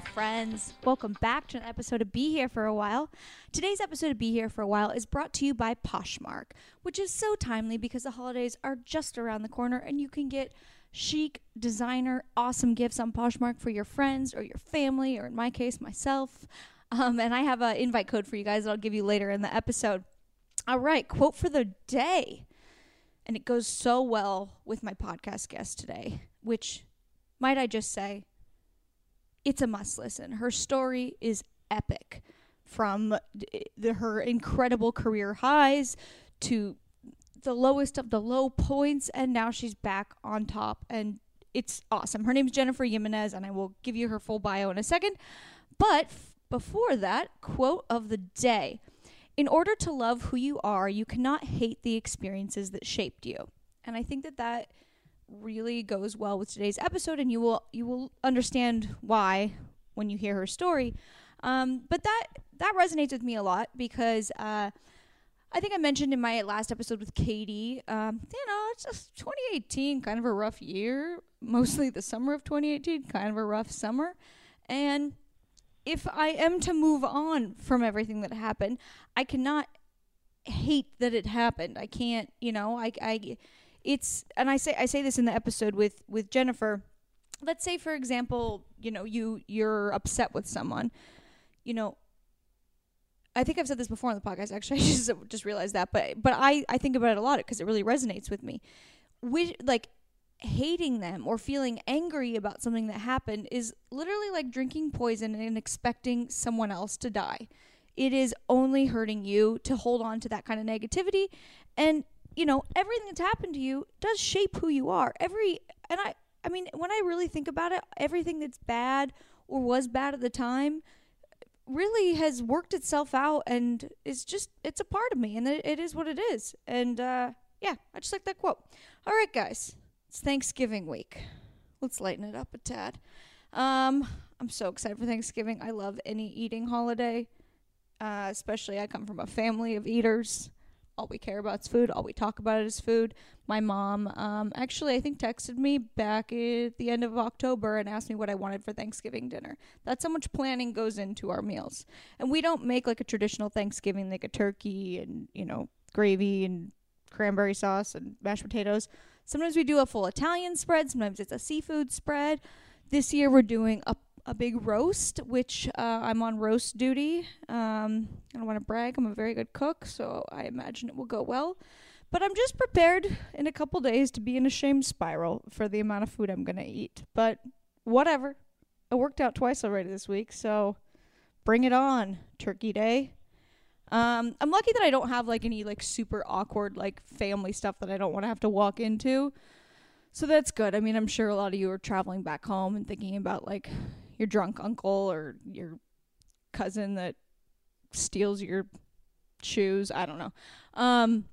Friends. Welcome back to an episode of Be Here for a While. Today's episode of Be Here for a While is brought to you by Poshmark, which is so timely because the holidays are just around the corner and you can get chic, designer, awesome gifts on Poshmark for your friends or your family, or in my case, myself. Um, and I have an invite code for you guys that I'll give you later in the episode. All right, quote for the day. And it goes so well with my podcast guest today, which, might I just say, it's a must listen. Her story is epic from the, her incredible career highs to the lowest of the low points, and now she's back on top, and it's awesome. Her name's Jennifer Gimenez, and I will give you her full bio in a second. But f- before that, quote of the day In order to love who you are, you cannot hate the experiences that shaped you. And I think that that really goes well with today's episode, and you will you will understand why when you hear her story. Um, but that that resonates with me a lot because uh, I think I mentioned in my last episode with Katie, um, you know, it's just 2018, kind of a rough year. Mostly the summer of 2018, kind of a rough summer, and if I am to move on from everything that happened, I cannot hate that it happened. I can't, you know, I, I it's and I say I say this in the episode with with Jennifer. Let's say for example, you know, you you're upset with someone. You know, I think I've said this before on the podcast actually. I just just realized that, but but I I think about it a lot because it really resonates with me. Which like hating them or feeling angry about something that happened is literally like drinking poison and expecting someone else to die. It is only hurting you to hold on to that kind of negativity and you know, everything that's happened to you does shape who you are. Every and I I mean, when I really think about it, everything that's bad or was bad at the time really has worked itself out and is just it's a part of me and it, it is what it is. And uh yeah, I just like that quote. All right, guys. It's Thanksgiving week. Let's lighten it up a tad. Um I'm so excited for Thanksgiving. I love any eating holiday. Uh, especially I come from a family of eaters all we care about is food. All we talk about is food. My mom, um, actually, I think texted me back at the end of October and asked me what I wanted for Thanksgiving dinner. That's how much planning goes into our meals. And we don't make like a traditional Thanksgiving, like a turkey and, you know, gravy and cranberry sauce and mashed potatoes. Sometimes we do a full Italian spread, sometimes it's a seafood spread. This year we're doing a a big roast, which uh, I'm on roast duty. Um, I don't want to brag, I'm a very good cook, so I imagine it will go well. But I'm just prepared in a couple days to be in a shame spiral for the amount of food I'm going to eat. But whatever. I worked out twice already this week, so bring it on, Turkey Day. Um, I'm lucky that I don't have like any like super awkward like family stuff that I don't want to have to walk into. So that's good. I mean, I'm sure a lot of you are traveling back home and thinking about like your drunk uncle or your cousin that steals your shoes. I don't know. Um,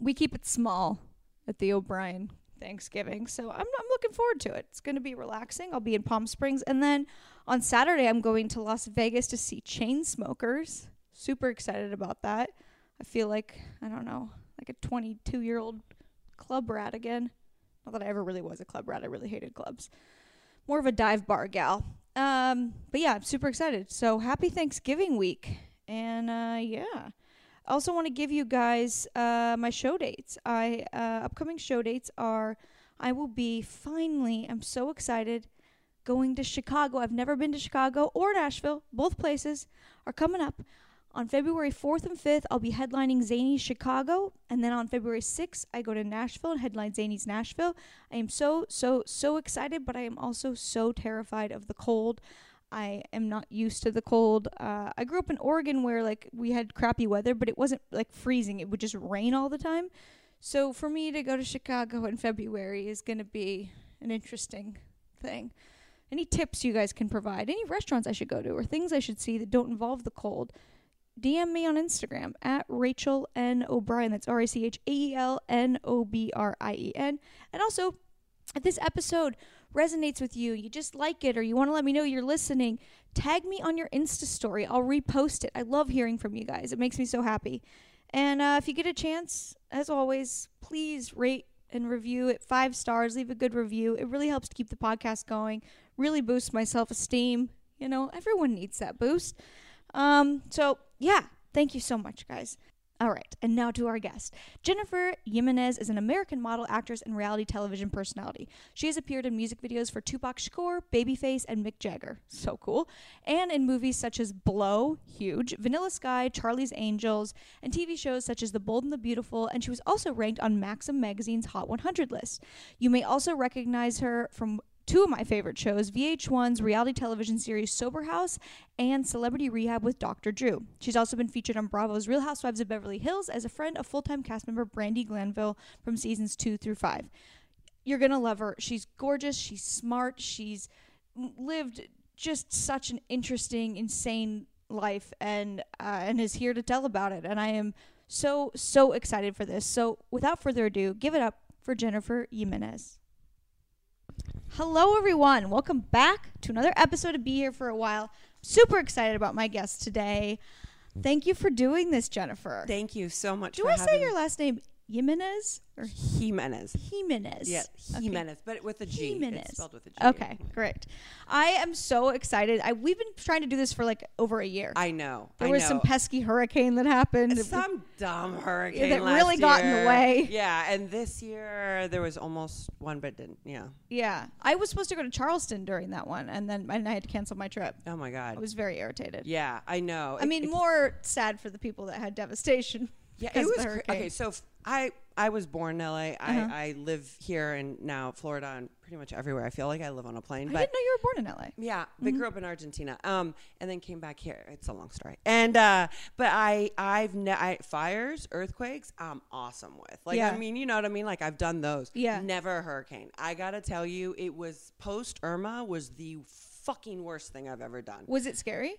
we keep it small at the O'Brien Thanksgiving, so I'm I'm looking forward to it. It's going to be relaxing. I'll be in Palm Springs, and then on Saturday I'm going to Las Vegas to see Chainsmokers. Super excited about that. I feel like I don't know, like a 22 year old club rat again. Not that I ever really was a club rat. I really hated clubs. More of a dive bar gal. Um, but yeah, I'm super excited. So happy Thanksgiving week. And uh, yeah. I also want to give you guys uh, my show dates. I uh, upcoming show dates are I will be finally, I'm so excited, going to Chicago. I've never been to Chicago or Nashville. Both places are coming up. On February 4th and 5th, I'll be headlining Zanies Chicago. And then on February 6th, I go to Nashville and headline Zanies Nashville. I am so, so, so excited, but I am also so terrified of the cold. I am not used to the cold. Uh, I grew up in Oregon where, like, we had crappy weather, but it wasn't, like, freezing. It would just rain all the time. So for me to go to Chicago in February is going to be an interesting thing. Any tips you guys can provide? Any restaurants I should go to or things I should see that don't involve the cold? DM me on Instagram at Rachael N. O'Brien. That's R A C H A E L N O B R I E N. And also, if this episode resonates with you, you just like it, or you want to let me know you're listening, tag me on your Insta story. I'll repost it. I love hearing from you guys, it makes me so happy. And uh, if you get a chance, as always, please rate and review it five stars. Leave a good review. It really helps to keep the podcast going, really boosts my self esteem You know, everyone needs that boost. Um, so yeah, thank you so much, guys. All right, and now to our guest. Jennifer Gimenez is an American model, actress, and reality television personality. She has appeared in music videos for Tupac Shakur, Babyface, and Mick Jagger. So cool. And in movies such as Blow, huge, Vanilla Sky, Charlie's Angels, and TV shows such as The Bold and the Beautiful, and she was also ranked on Maxim magazine's Hot 100 list. You may also recognize her from two of my favorite shows VH1's reality television series Sober House and Celebrity Rehab with Dr. Drew. She's also been featured on Bravo's Real Housewives of Beverly Hills as a friend of full time cast member Brandi Glanville from seasons two through five. You're going to love her. She's gorgeous, she's smart, she's lived just such an interesting, insane life and uh, and is here to tell about it and I am so so excited for this. So without further ado, give it up for Jennifer Gimenez. Hello, everyone. Welcome back to another episode of Be Here for a While. Super excited about my guest today. Thank you for doing this, Jennifer. Thank you so much. Do for I say having your last name Jimenez or Jimenez? Jimenez? Yeah, Okay. Jimenez, but with a G. Jimenez. It's spelled with a G. Okay, great. I am so excited. I we've been trying to do this for like over a year. I know. there I was know. some pesky hurricane that happened. some dumb hurricane that really got in the way. Yeah, and this year there was almost one, but didn't. Yeah. yeah, I was supposed to go to Charleston during that one, and then and I had to cancel my trip. Oh my god. I was very irritated. yeah, I know. I It- mean, more sad for the people that had devastation. Yeah, it was hurricane. okay. So f- I I was born in LA. I, Uh-huh. I live here and now Florida and pretty much everywhere. I feel like I live on a plane. I but didn't know you were born in LA. Yeah, but Mm-hmm. grew up in Argentina. Um, and then came back here. It's a long story. And uh, but I I've ne- I, fires, earthquakes. I'm awesome with. Like Yeah. I mean, you know what I mean. Like I've done those. Yeah. Never a hurricane. I gotta tell you, it was post Irma was the fucking worst thing I've ever done. Was it scary?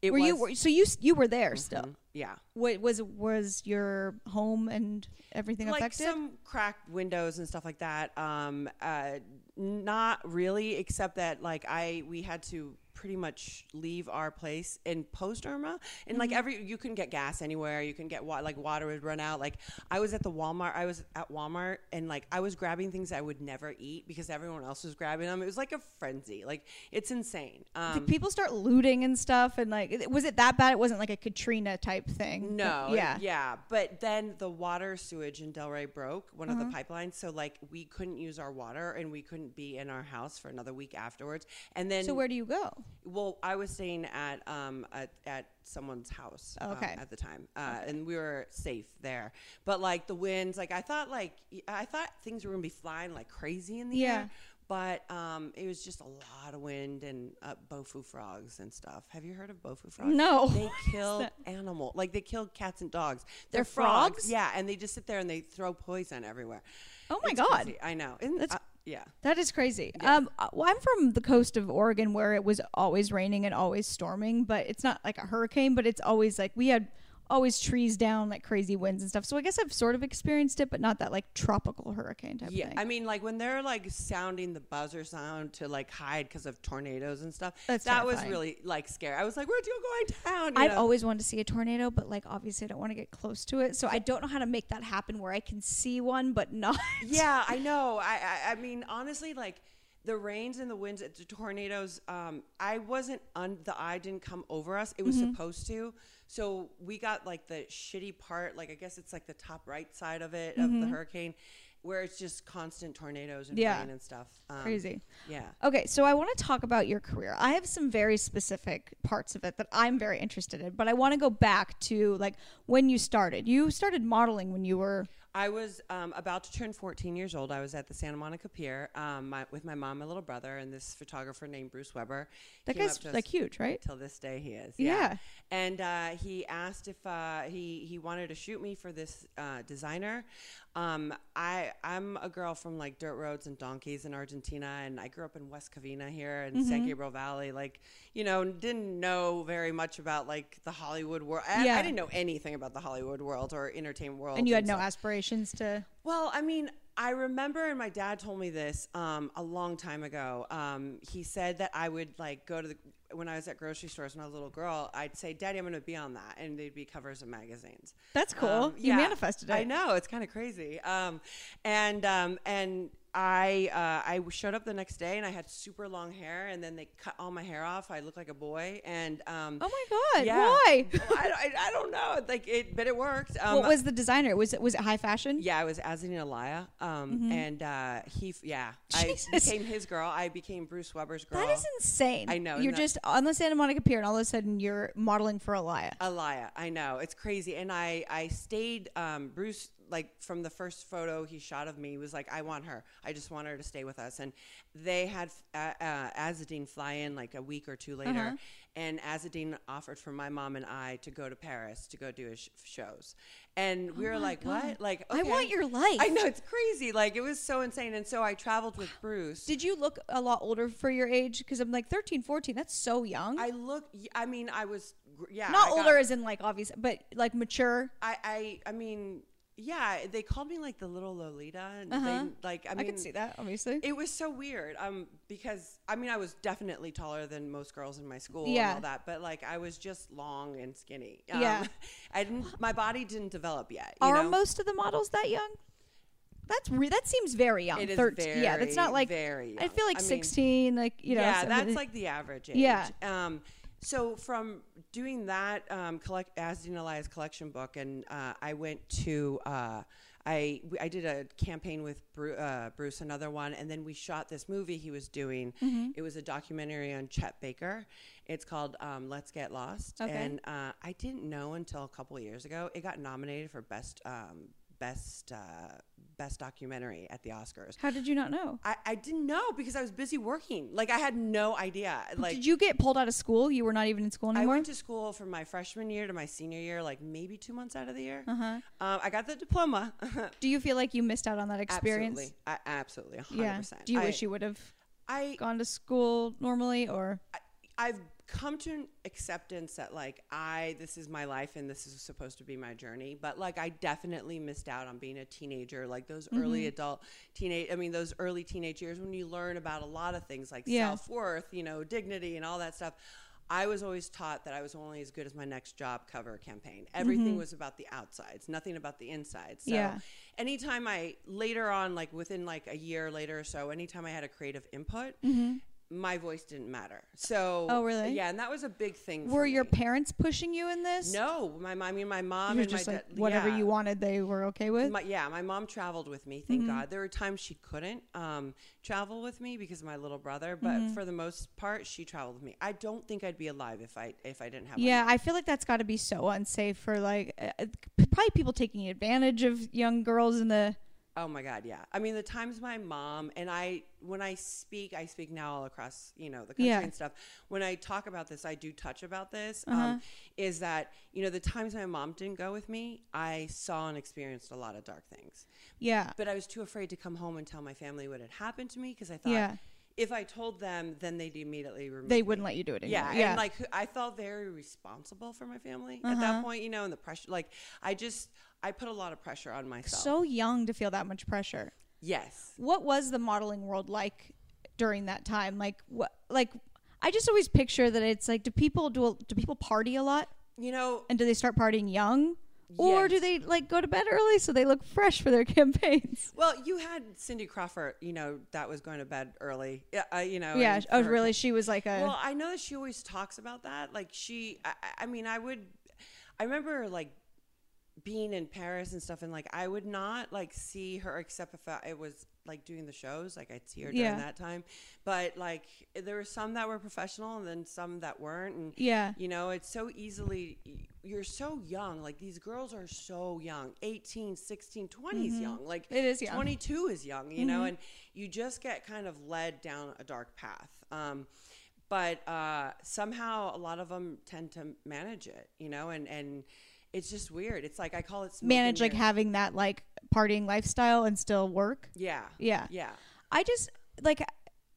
It were was, you were, so you you were there still? Mhm. Yeah. What was was your home and everything like affected? some cracked windows and stuff like that. Um, uh, not really, except that like I we had to pretty much leave our place in post Irma, and like Mm-hmm. every you couldn't get gas anywhere. You couldn't get wa- like water would run out. Like I was at the Walmart. I was at Walmart and like I was grabbing things I would never eat because everyone else was grabbing them. It was like a frenzy. Like it's insane. Um, Did people start looting and stuff? And like, was it that bad? It wasn't like a Katrina type thing. No, Yeah. yeah. But then the water sewage in Delray broke one Uh-huh. of the pipelines, so like we couldn't use our water and we couldn't be in our house for another week afterwards. And then, So where do you go? Well, I was staying at um at, at someone's house um, Okay. at the time, uh, and we were safe there. But like the winds, like I thought, like I thought things were gonna be flying like crazy in the Yeah. air. But um, it was just a lot of wind and uh, bufo frogs and stuff. Have you heard of bufo frogs? No. They kill animal, like they kill cats and dogs. They're frogs? yeah, and they just sit there and they throw poison everywhere. Oh my It's god. crazy. I know. Isn't- That's- uh, yeah. That is crazy. Yeah. Um, uh, well, I'm from the coast of Oregon where it was always raining and always storming, but it's not like a hurricane, but it's always like we had always trees down, like crazy winds and stuff. So I guess I've sort of experienced it, but not that like tropical hurricane type Yeah, thing. I mean, like when they're like sounding the buzzer sound to like hide because of tornadoes and stuff. That's that was really like scary. I was like, "Where'd you going down?" I've know? always wanted to see a tornado, but like obviously I don't want to get close to it. So I don't know how to make that happen where I can see one but not. yeah, I know. I, I I mean, honestly, like the rains and the winds, the tornadoes. Um, I wasn't un- the eye didn't come over us. It was Mm-hmm. supposed to. So we got like the shitty part. Like I guess it's like the top right side of it of the hurricane, where it's just constant tornadoes and Mm-hmm. Yeah. rain and stuff. Um, Crazy. Yeah. Okay, so I want to talk about your career. I have some very specific parts of it that I'm very interested in, but I want to go back to like when you started. You started modeling when you were I was um, about to turn 14 years old. I was at the Santa Monica Pier um, my, with my mom, my little brother, and this photographer named Bruce Weber. that guy's us- like huge, right? Till this day, he is. Yeah. And uh, he asked if uh, he he wanted to shoot me for this uh, designer. Um, I I'm a girl from like dirt roads and donkeys in Argentina, and I grew up in West Covina here in Mm-hmm. San Gabriel Valley. Like, you know, didn't know very much about like the Hollywood world. I, Yeah. I didn't know anything about the Hollywood world or entertainment world. And you had no stuff. aspirations to Well, I mean, I remember, and my dad told me this um, a long time ago. Um, he said that I would like go to the when I was at grocery stores when I was a little girl. I'd say, "Daddy, I'm going to be on that," and they'd be covers of magazines. That's cool. Um, you yeah, manifested it. I know it's kind of crazy. Um, and um, and I uh, I showed up the next day and I had super long hair, and then they cut all my hair off. I looked like a boy, and um, Oh my god! yeah. Why? I, I, I don't know, like it, but it worked. Um, what was the designer? Was it was it high fashion? yeah, I was Azzedine Alaia, um, and uh, he, yeah, I Mm-hmm. Became his girl. I became Bruce Weber's girl. That is insane. I know, You're just on the Santa Monica Pier, and all of a sudden you're modeling for Alaia. Alaia, I know it's crazy, and I I stayed. Um, Bruce, like from the first photo he shot of me, was like, I want her. I just want her to stay with us. And they had uh, uh, Azzedine fly in like a week or two later, Uh-huh. and Azzedine offered for my mom and I to go to Paris to go do his sh- shows, and we were Oh like, God. what? Like, I want your life. I know it's crazy. Like it was so insane, and so I traveled with Bruce. Did you look a lot older for your age? Because I'm like 13, 14. That's so young. I look. I mean, I was. Yeah, Not I got- older as in like obvious, but like mature. I, I, I mean, yeah, they called me like the little Lolita. And Uh-huh. they, like, I mean, I, can see that, obviously. it was so weird. Um, because I mean, I was definitely taller than most girls in my school Yeah. and all that, but like, I was just long and skinny. Um, Yeah. I didn't. My body didn't develop yet. You Are know? most of the models that young? That's re- that seems very young. It is 13. yeah, that's not like very Young. I feel like I mean, 16. like you know. yeah, so- that's like the average age. Yeah. Um, so from doing that, um, collect Azzedine Alaia's collection book, and uh, I went to. Uh, I, I did a campaign with Bruce, uh, Bruce, another one, and then we shot this movie he was doing. Mm-hmm. It was a documentary on Chet Baker. It's called um, "Let's Get Lost," Okay. and uh, I didn't know until a couple years ago it got nominated for best um, best uh, best documentary at the Oscars. How did you not know? I, I didn't know because I was busy working. Like I had no idea. Like did you get pulled out of school? You were not even in school anymore. I went to school from my freshman year to my senior year, like maybe two months out of the year. uh-huh. Um, I got the diploma. Do you feel like you missed out on that experience? absolutely, I, absolutely, 100%. Yeah. Do you I, wish you would have I gone to school normally, or I've come to an acceptance that like I this is my life and this is supposed to be my journey. But like I definitely missed out on being a teenager, like those early Mm-hmm. adult teenage. I mean those early teenage years when you learn about a lot of things like Yeah. self worth, you know, dignity, and all that stuff. I was always taught that I was only as good as my next job cover campaign. Everything was about the outsides, nothing about the insides. So Mm-hmm. Yeah. anytime I later on, like within like a year later or so, anytime I had a creative input, my voice didn't matter. So Oh, really? Yeah, and that was a big thing. were your me. parents pushing you in this? No, my mom. I mean, my mom You're and just my like dad. whatever yeah. you wanted, they were okay with. My, yeah, my mom traveled with me. Thank Mm-hmm. God. There were times she couldn't um, travel with me because of my little brother, but Mm-hmm. for the most part, she traveled with me. I don't think I'd be alive if I if I didn't have. yeah. I feel like that's got to be so unsafe for like uh, uh, probably people taking advantage of young girls in the. Oh my God, yeah. I mean, the times my mom and I, when I speak, I speak now all across, you know, the country Yeah. and stuff. When I talk about this, I do touch about this. Uh-huh. Um, is that you know the times my mom didn't go with me, I saw and experienced a lot of dark things. Yeah. But I was too afraid to come home and tell my family what had happened to me because I thought Yeah. if I told them, then they'd immediately remove They wouldn't let you do it anymore. Yeah, Yeah. and like I felt very responsible for my family at Uh-huh. that point, you know, and the pressure. Like I just, I put a lot of pressure on myself. so young to feel that much pressure. yes, What was the modeling world like during that time? Like what? Like I just always picture that it's like do people do do people party a lot you know, and do they start partying young? Or do they like go to bed early so they look fresh for their campaigns? Well, you had Cindy Crawford, you know, that was going to bed early. Yeah, uh, you know. yeah. Oh, for- really? She was like a. Well, I know that she always talks about that. Like she, I- I mean, I would, I remember like being in Paris and stuff, and like I would not like see her except if I, it was like doing the shows. Like I'd see her during Yeah. that time, but like there were some that were professional and then some that weren't, and yeah. you know, it's so easily, you're so young. Like these girls are so young 18, 16, 20 is young. Like Mm-hmm. It is young. Mm-hmm. 22 is young, you know, and you just get kind of led down a dark path. Um, but uh, somehow a lot of them tend to manage it, you know, and, and it's just weird. It's like I call it Manage like mirrors. having that like partying lifestyle and still work. yeah, Yeah. yeah. I just like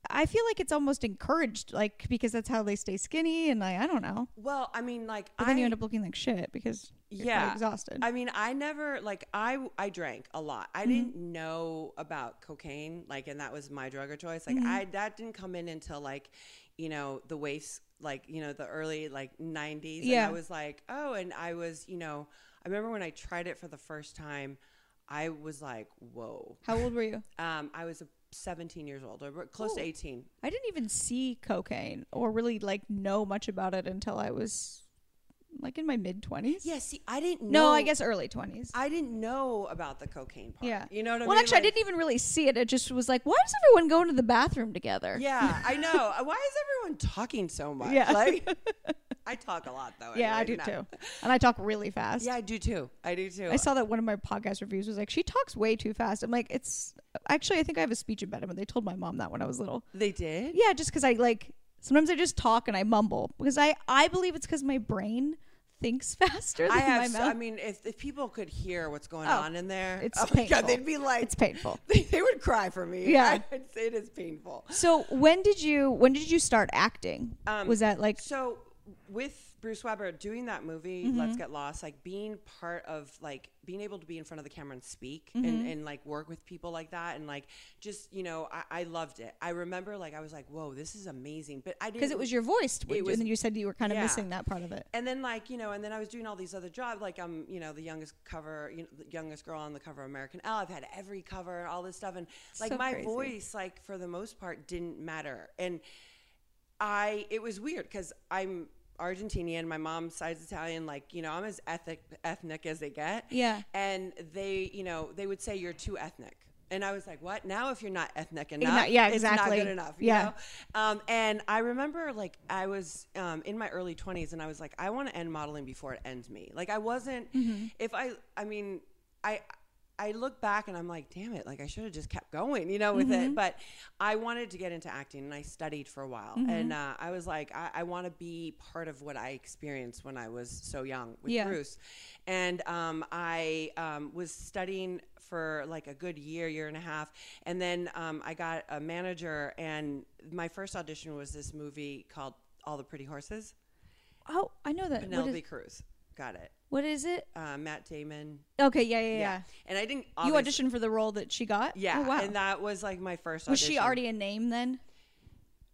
I feel like it's almost encouraged, like because that's how they stay skinny, and like I don't know. Well, I mean, like, But I, then you end up looking like shit because you're Yeah. exhausted. I mean, I never like I I drank a lot. I didn't mm-hmm. know about cocaine, like, and that was my drug of choice. Like, mm-hmm. I that didn't come in until like, you know, the waifs, like, you know, the early like '90s. Yeah. And I was like, oh, and I was, you know, I remember when I tried it for the first time, I was like, whoa. How old were you? Um, I was 17 years old or close to 18. I didn't even see cocaine or really like know much about it until I was like in my mid twenties. Yeah, see, I didn't know. No. I guess early twenties. I didn't know about the cocaine part. Yeah. You know what I well, mean? Well, actually, Like- I didn't even really see it. It just was like, why does everyone go into the bathroom together? Yeah, I know. Uh, why is everyone talking so much? Yeah. Like, I talk a lot though. Yeah, I do no. too. And I talk really fast. Yeah, I do too. I do too. I saw that one of my podcast reviews was like, she talks way too fast. I'm like, it's actually, I think I have a speech impediment. They told my mom that when I was little. they did. Yeah, just because I like, sometimes I just talk and I mumble because I, I believe it's because my brain thinks faster than I have. my So, mouth. I mean, if, if people could hear what's going Oh, on in there, it's oh painful. god, they'd be like, it's painful. they, they would cry for me. Yeah. I'd say it is painful. So when did you, when did you start acting? Um, was that like, So with Bruce Weber doing that movie, Mm-hmm. Let's Get Lost, like being part of like being able to be in front of the camera and speak Mm-hmm. and, and like work with people like that and like just you know I, I loved it. I remember like I was like, whoa, this is amazing. But I didn't because it was your voice, It was- and then you said you were kind of yeah. missing that part of it. and then like you know and then i was doing all these other jobs like i'm you know the youngest cover you know the youngest girl on the cover of american Elle i've had every cover and all this stuff and like So my crazy. voice like for the most part didn't matter and i it was weird because i'm argentinian my mom's side's italian like you know i'm as ethnic ethnic as they get Yeah. and they you know they would say you're too ethnic and I was like, "What now? If you're not ethnic not- enough, yeah, it's not exactly. good enough." You Yeah. know? Um, and I remember like I was um, in my early 20s and I was like, I want to end modeling before it ends me. Like I wasn't, Mm-hmm. if I, I mean, I, I look back and I'm like, damn it, like I should have just kept going, you know, with Mm-hmm. it. But I wanted to get into acting and I studied for a while. Mm-hmm. And uh, I was like, I, I want to be part of what I experienced when I was so young with Yeah. Bruce. And um, I um, was studying for like a good year, year and a half. And then um, I got a manager, and my first audition was this movie called All the Pretty Horses. Oh, I know that. Penelope is, Cruz. Got it. What is it? Uh, Matt Damon. Okay, yeah, yeah, yeah. And I didn't. You auditioned for the role that she got. Yeah. Oh, wow. And that was like my first was she already a name then?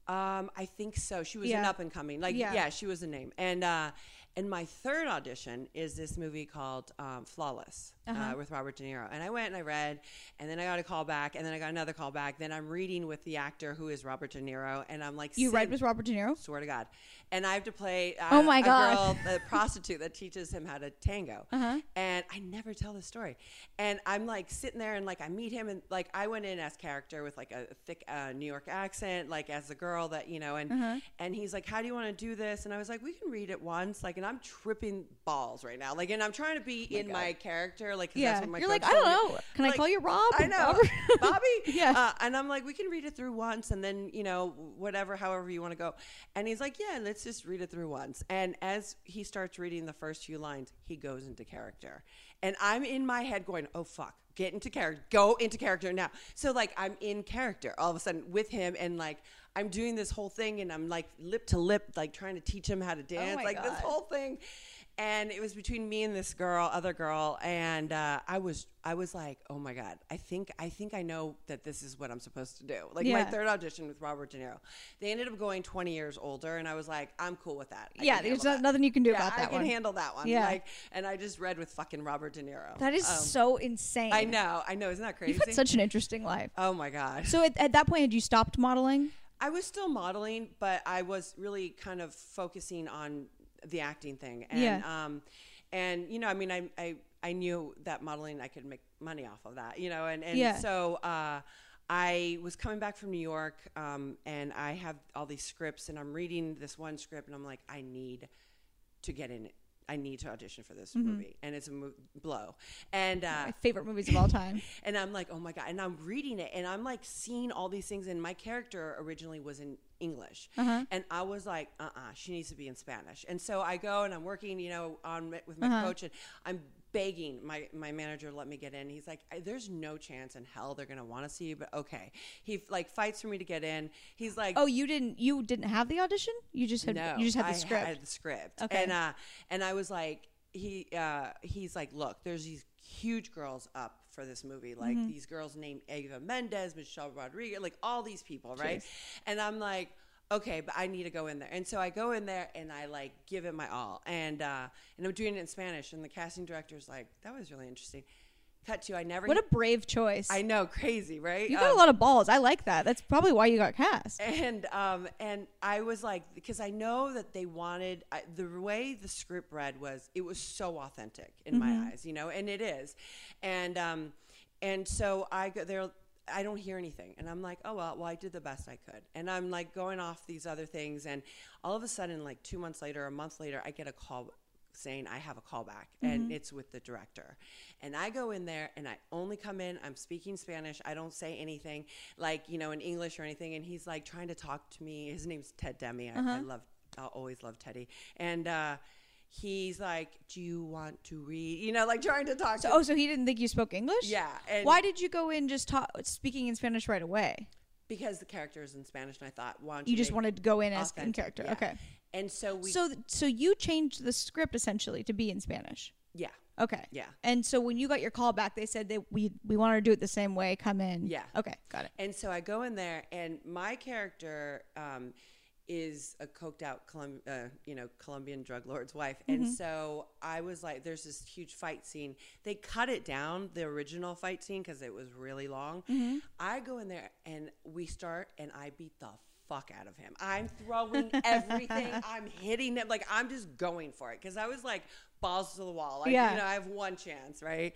Um, I think so. She was an up and coming. Like, Yeah. yeah. she was a name. And uh, and my third audition is this movie called um, Flawless Uh-huh. uh, with Robert De Niro. And I went and I read, and then I got a call back, and then I got another call back. Then I'm reading with the actor who is Robert De Niro, and I'm like, You read with Robert De Niro? Swear to God. And I have to play uh, Oh my a God. girl, the prostitute that teaches him how to tango. Uh-huh. And I never tell the story. And I'm like sitting there and like I meet him and like I went in as character with like a thick uh, New York accent, like as the girl that, you know, and Uh-huh. and he's like, How do you want to do this? And I was like, We can read it once. Like, and I'm tripping balls right now. Like, and I'm trying to be in my character. Like, Yeah. that's what my You're like, I don't told me. know. Can I call you Rob? I know, Bobby. Yeah. Uh, and I'm like, we can read it through once, and then you know, whatever, however you want to go. And he's like, yeah, let's just read it through once. And as he starts reading the first few lines, he goes into character, and I'm in my head going, oh fuck. Get into character. Go into character now. So like I'm in character all of a sudden with him, and like I'm doing this whole thing, and I'm like lip to lip, like trying to teach him how to dance, Oh like this whole thing and it was between me and this girl other girl and uh, i was i was like oh my god i think i think i know that this is what i'm supposed to do like my third audition with robert de niro they ended up going 20 years older and i was like i'm cool with that I yeah, there's that. nothing you can do yeah, about that i can one. handle that one Yeah. like and i just read with fucking robert de niro that is Um, so insane. i know i know isn't that crazy You've had such an interesting life. oh my god So at, at that point, had you stopped modeling? I was still modeling, but I was really kind of focusing on the acting thing. And Yeah. um and you know, I mean I I, I knew that modeling I could make money off of that, you know, and, and Yeah. so uh I was coming back from New York, um, and I have all these scripts, and I'm reading this one script, and I'm like, I need to get in it. I need to audition for this movie, and it's a mo- blow. And uh, My favorite movies of all time. and I'm like, oh my god! And I'm reading it, and I'm like seeing all these things. And my character originally was in English, Uh-huh. and I was like, uh, uh she needs to be in Spanish. And so I go and I'm working, you know, on with my Uh-huh. coach, and I'm begging my my manager to let me get in. He's like, there's no chance in hell they're gonna want to see you, but okay. He like fights for me to get in. He's like, Oh, you didn't you didn't have the audition? You just had no, you just had the I script. had the script. Okay. And uh, and I was like, he uh, he's like, look, there's these huge girls up for this movie, like Mm-hmm. these girls named Eva Mendes, Michelle Rodriguez, like all these people, right? Jeez. And I'm like. Okay, but I need to go in there, and so I go in there and I like give it my all, and uh, and I'm doing it in Spanish, and the casting director's like, "That was really interesting." Cut to I never. What a brave choice. I know, crazy, right? you got Um, a lot of balls. I like that. That's probably why you got cast. and um and I was like because I know that they wanted I, the way the script read was it was so authentic in my eyes, you know, and it is, and um and so I go there. I don't hear anything, and I'm like, oh well, well I did the best I could, and I'm like going off these other things, and all of a sudden, like two months later, a month later, I get a call saying I have a callback and it's with the director. And I go in there and I only come in, I'm speaking Spanish, I don't say anything like, you know, in English or anything. And he's like trying to talk to me. His name's Ted Demme. I, I love, I'll always love Teddy. And, uh, He's like, "Do you want to read?" You know, like trying to talk. So, to oh, so he didn't think you spoke English? yeah. Why did you go in just ta- speaking in Spanish right away? Because the character is in Spanish, and I thought, "Why don't You just wanted to go in as in character. yeah. Okay. And so we, So, th- so you changed the script essentially to be in Spanish. yeah, Okay. yeah. And so when you got your call back, they said that we we wanted to do it the same way. Come in. Yeah. Okay. Got it. And so I go in there, and my character um, is a coked out, Colum- uh, you know, Colombian drug lord's wife. And so I was like, "There's this huge fight scene." They cut it down, the original fight scene, because it was really long. I go in there, and we start, and I beat the fuck out of him. I'm throwing everything. I'm hitting him. Like I'm just going for it because I was like balls to the wall. Like Yeah. you know, I have one chance, right?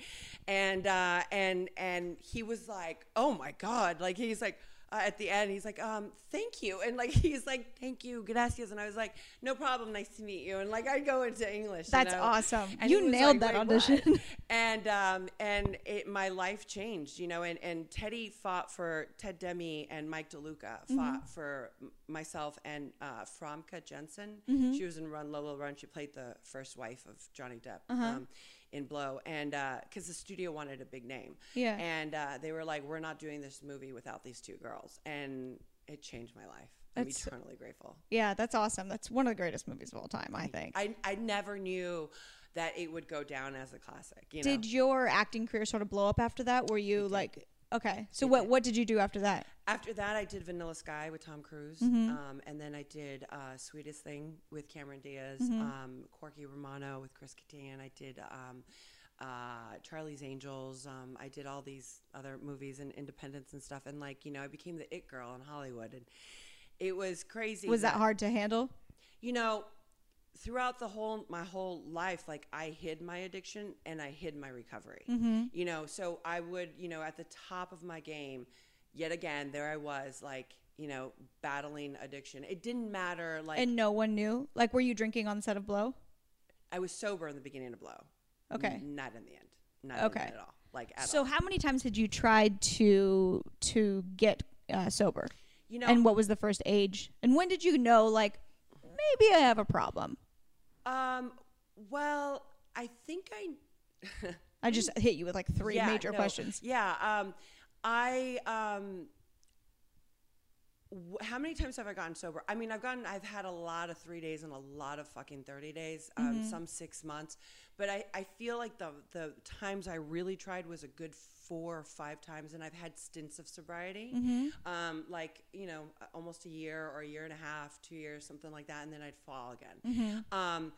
And uh, and and he was like, "Oh my god!" Like he's like. Uh, at the end, he's like, um, "Thank you," and like he's like, "Thank you, gracias," and I was like, "No problem, nice to meet you," and like I go into English. you That's know? awesome. And You nailed like, that audition. and um, and it, my life changed, you know. And, and Teddy fought for Ted Demme and Mike DeLuca Mm-hmm. fought for myself and uh, Franka Jensen. Mm-hmm. She was in Run Lola Run. She played the first wife of Johnny Depp Uh-huh. um, in Blow, and because the studio wanted a big name, Yeah. and uh, they were like, "We're not doing this movie without these two girls," and it changed my life. I'm That's- eternally grateful. Yeah, that's awesome. That's one of the greatest movies of all time, I think. I I never knew that it would go down as a classic. You know? Did your acting career sort of blow up after that? Were you like okay? So what what did you do after that? After that, I did Vanilla Sky with Tom Cruise, Mm-hmm. um, and then I did uh, Sweetest Thing with Cameron Diaz, Mm-hmm. um, Corky Romano with Chris Kattan. I did um, uh, Charlie's Angels. Um, I did all these other movies and Independence and stuff, and like you know, I became the it girl in Hollywood, and it was crazy. Was that hard to handle? You know, throughout the whole my whole life like i hid my addiction and i hid my recovery Mm-hmm. you know so i would you know at the top of my game yet again there i was like you know battling addiction it didn't matter like And no one knew. Like, were you drinking on the set of Blow? i was sober in the beginning of blow Okay. N- not in the end not Okay. in the end at all like at So all. how many times had you tried to to get uh, sober? you know and what was the first age? And when did you know like maybe I have a problem? Um well i think i I just hit you with like three Yeah, major no, questions. Yeah. Um, I um, how many times have I gotten sober? I mean, I've gotten, I've had a lot of three days and a lot of fucking thirty days. Um, Mm-hmm. some six months, but I, I feel like the the times I really tried was a good four or five times, and I've had stints of sobriety, Mm-hmm. um, like you know, almost a year or a year and a half, two years, something like that, and then I'd fall again. Mm-hmm. Um,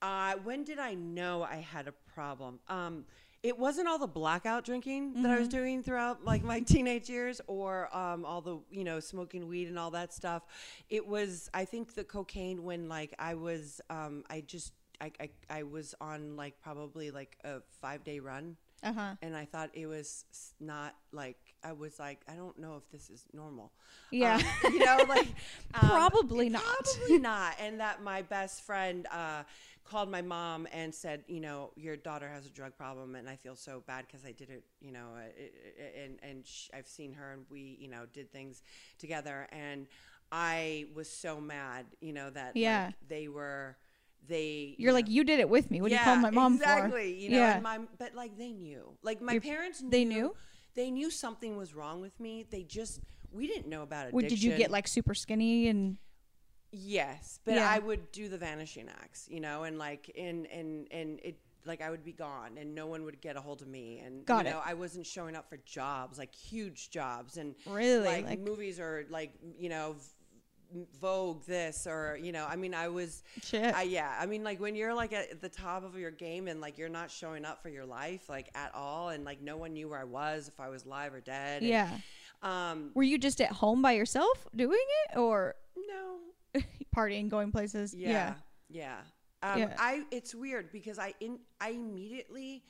uh, when did I know I had a problem? Um, it wasn't all the blackout drinking that I was doing throughout like my teenage years, or um, all the you know smoking weed and all that stuff. It was I think the cocaine when like I was um, I just I, I I was on like probably like a five day run Uh huh. and I thought it was not like I was like I don't know if this is normal. Yeah. Um, you know, like um, Probably not. Probably not. And that my best friend uh, called my mom and said, you know, your daughter has a drug problem, and I feel so bad because I did it, you know, uh, uh, and and sh- I've seen her, and we, you know, did things together, and I was so mad, you know, that Yeah. like, they were. They, You're you like know- you did it with me. What do you call my mom exactly, for? You know, yeah. my but like they knew. Like my Your- parents knew. they knew? They knew something was wrong with me. They just we didn't know about addiction. Did you get like super skinny and Yes, but Yeah. I would do the vanishing acts, you know, and like and and and it like I would be gone and no one would get a hold of me and Got you it. know I wasn't showing up for jobs like huge jobs and Really? like, Like- movies or like you know Vogue this or you know. I mean, I was Shit. I, yeah, I mean, like when you're like at the top of your game and like you're not showing up for your life like at all, and like no one knew where I was if I was live or dead. and, yeah. um. Were you just at home by yourself doing it or No. partying, going places? Yeah. Yeah. Um, Yeah. I. It's weird because I in I immediately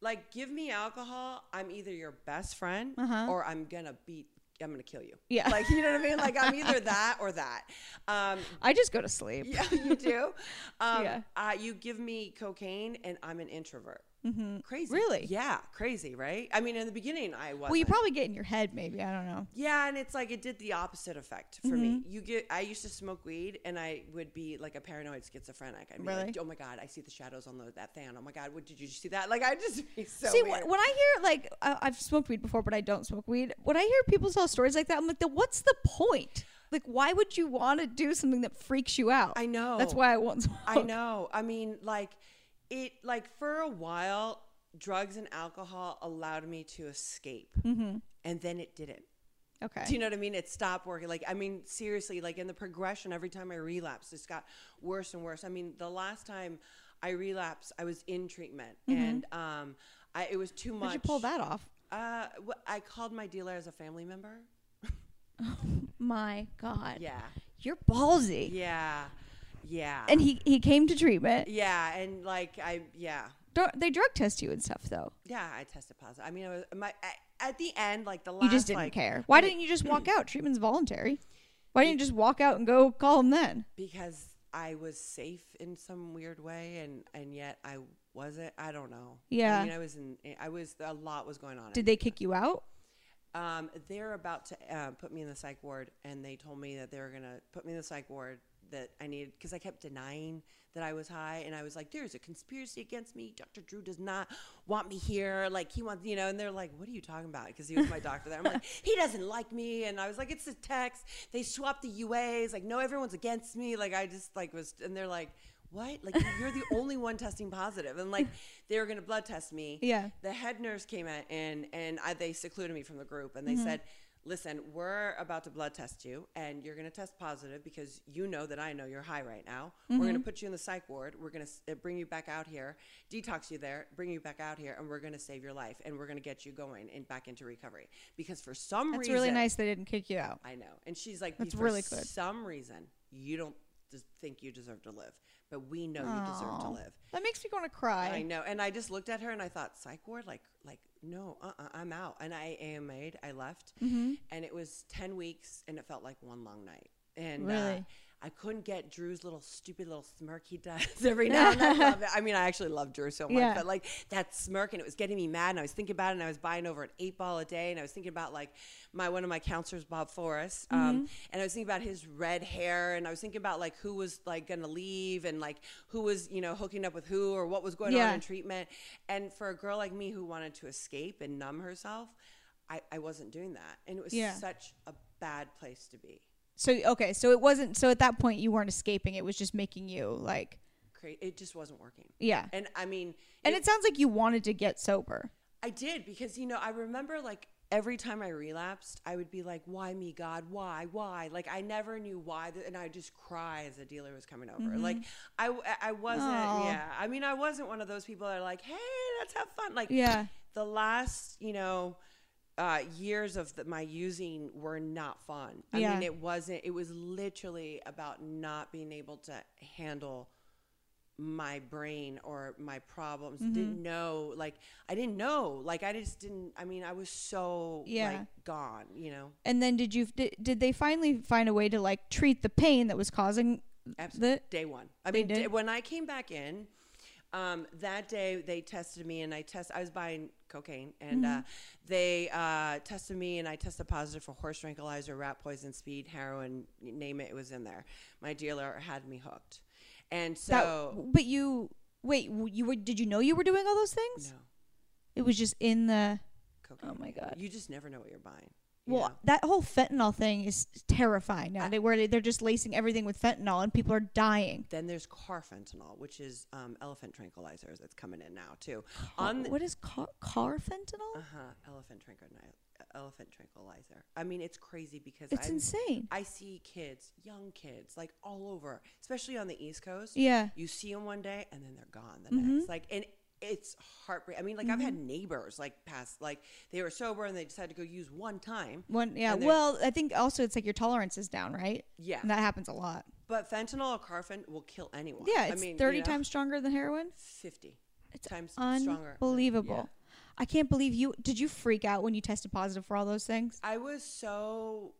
like give me alcohol. I'm either your best friend Uh-huh. or I'm gonna beat. I'm gonna kill you. Yeah. Like you know what I mean? Like I'm either that or that. Um, I just go to sleep. yeah, you do. Um, Yeah. Uh, you give me cocaine, and I'm an introvert. Mhm. Crazy. Really? Yeah, crazy, right? I mean, in the beginning, I was. Well, you probably get in your head, maybe. I don't know. Yeah, and it's like it did the opposite effect for me. You get, I used to smoke weed, and I would be like a paranoid schizophrenic. I'd be Really? like, "Oh my god, I see the shadows on the, that fan. Oh my god, what did you see that?" Like I just be so See, weird. when I hear like uh, I've smoked weed before, but I don't smoke weed. When I hear people tell stories like that, I'm like, what's the point? Like, why would you want to do something that freaks you out? I know. That's why I won't smoke. I know. I mean, like it. Like for a while, drugs and alcohol allowed me to escape, Mm-hmm. and then it didn't. Okay. Do you know what I mean? It stopped working. Like, I mean, seriously, like in the progression, every time I relapsed, it's got worse and worse. I mean, the last time I relapsed, I was in treatment, and um, I, it was too much. How'd you pull that off? Uh, I called my dealer as a family member. Oh my God. Yeah, You're ballsy. yeah, yeah, And he he came to treatment. yeah, and like I, yeah, Don't, they drug test you and stuff though. yeah, I tested positive. I mean, I was my at the end, like the last, You just didn't like, care. Why I mean, didn't you just walk out? Treatment's voluntary. Why didn't you just walk out and go call him then? because I was safe in some weird way, and and yet I wasn't. I don't know. Yeah. I mean, I was in. I was a lot was going on. Did they kick you out? Um, they're about to uh, put me in the psych ward, and they told me that they were gonna put me in the psych ward that I needed because I kept denying that I was high, and I was like, "There's a conspiracy against me. Dr. Drew does not want me here. Like he wants, you know." And they're like, "What are you talking about?" Because he was my doctor there. I'm like, "He doesn't like me," and I was like, "It's a text. They swapped the UAs. Like, no, everyone's against me. Like, I just like was," and they're like. What? Like you're the only one testing positive, and like they were gonna blood test me Yeah. the head nurse came in and and I, they secluded me from the group and they Mm-hmm. said listen we're about to blood test you and you're going to test positive because you know that i know you're high right now we're Mm-hmm. going to put you in the psych ward we're going to bring you back out here detox you there bring you back out here and we're going to save your life and we're going to get you going and back into recovery because for some That's reason It's really nice they didn't kick you out. i know and she's like That's for really good. some reason you don't think you deserve to live but we know you deserve to live That makes me want to cry. I know. And I just looked at her and I thought, psych ward? Like, like no, uh-uh, I'm out. And I AMA'd. I left. Mm-hmm. And it was 10 weeks and it felt like one long night. And uh, Really? I couldn't get Drew's little stupid little smirk he does every now and then. I love it. I mean, I actually love Drew so much, Yeah. but like that smirk and it was getting me mad. And I was thinking about it and I was buying over an eight ball a day. And I was thinking about like my, one of my counselors, Bob Forrest. Um, Mm-hmm. and I was thinking about his red hair and I was thinking about like who was like going to leave and like who was, you know, hooking up with who or what was going Yeah. on in treatment. And for a girl like me who wanted to escape and numb herself, I, I wasn't doing that. And it was Yeah. such a bad place to be. So okay, so it wasn't. So at that point, you weren't escaping. It was just making you like, It just wasn't working. yeah. And I mean, And it sounds like you wanted to get sober. I did because you know I remember like every time I relapsed, I would be like, "Why me, God? Why? Why?" Like I never knew why, and I just cry as the dealer was coming over. Mm-hmm. Like I, I wasn't. Aw. Yeah, I mean, I wasn't one of those people that are like, "Hey, let's have fun." Like Yeah. the last, you know. Uh, years of the, my using were not fun. I Yeah. mean, it wasn't. It was literally about not being able to handle my brain or my problems Mm-hmm. didn't know like i didn't know like i just didn't i mean i was so Yeah. like gone you know And then did you did, did they finally find a way to like treat the pain that was causing absolutely the day one i mean when i came back in um, that day they tested me and i test i was buying cocaine and Mm-hmm. uh, they uh, tested me and i tested positive for horse tranquilizer rat poison speed heroin name it it was in there my dealer had me hooked and so that, but you wait you were did you know you were doing all those things? no It was just in the cocaine Oh my God. you just never know what you're buying Well, know. that whole fentanyl thing is terrifying now. They where they, they're just lacing everything with fentanyl and people are dying. Then there's carfentanil, which is um, elephant tranquilizers that's coming in now too. On the, what is car, car fentanyl? uh huh, elephant tranquilizer. Elephant tranquilizer. I mean, it's crazy because it's I insane. I see kids, young kids, like all over, especially on the East Coast. Yeah. You see them one day and then they're gone the Mhm. next. Like, and it's heartbreaking. I mean, like I've Mm-hmm. had neighbors like pass, like they were sober and they decided to go use one time. One yeah. Well, I think also it's like your tolerance is down, right? Yeah. And that happens a lot. But fentanyl or carfen will kill anyone. Yeah, I it's mean, you thirty know, times stronger than heroin. fifty It's times stronger. Unbelievable. I can't believe you. Did you freak out when you tested positive for all those things? I was so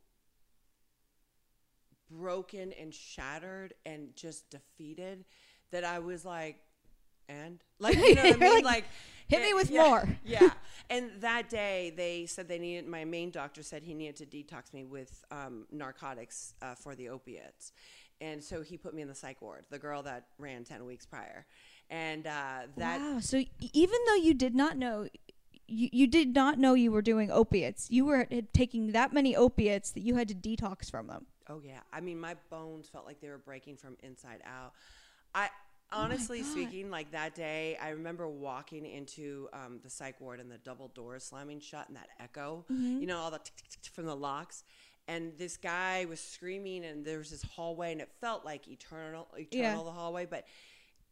broken and shattered and just defeated that I was like, and like you know what I mean? like, Like, "Hit me eh, with yeah, more." yeah. And that day they said they needed. My main doctor said he needed to detox me with um, narcotics uh, for the opiates, and so he put me in the psych ward. The girl that ran ten weeks prior, and uh, that wow. So even though you did not know, you, you did not know you were doing opiates. You were taking that many opiates that you had to detox from them. Oh yeah, I mean my bones felt like they were breaking from inside out. I honestly God. speaking, like that day, I remember walking into um, the psych ward and the double doors slamming shut and that echo, Mm-hmm. you know, all the tick, tick, tick from the locks. And this guy was screaming, and there was this hallway, and it felt like eternal, eternal the hallway, but.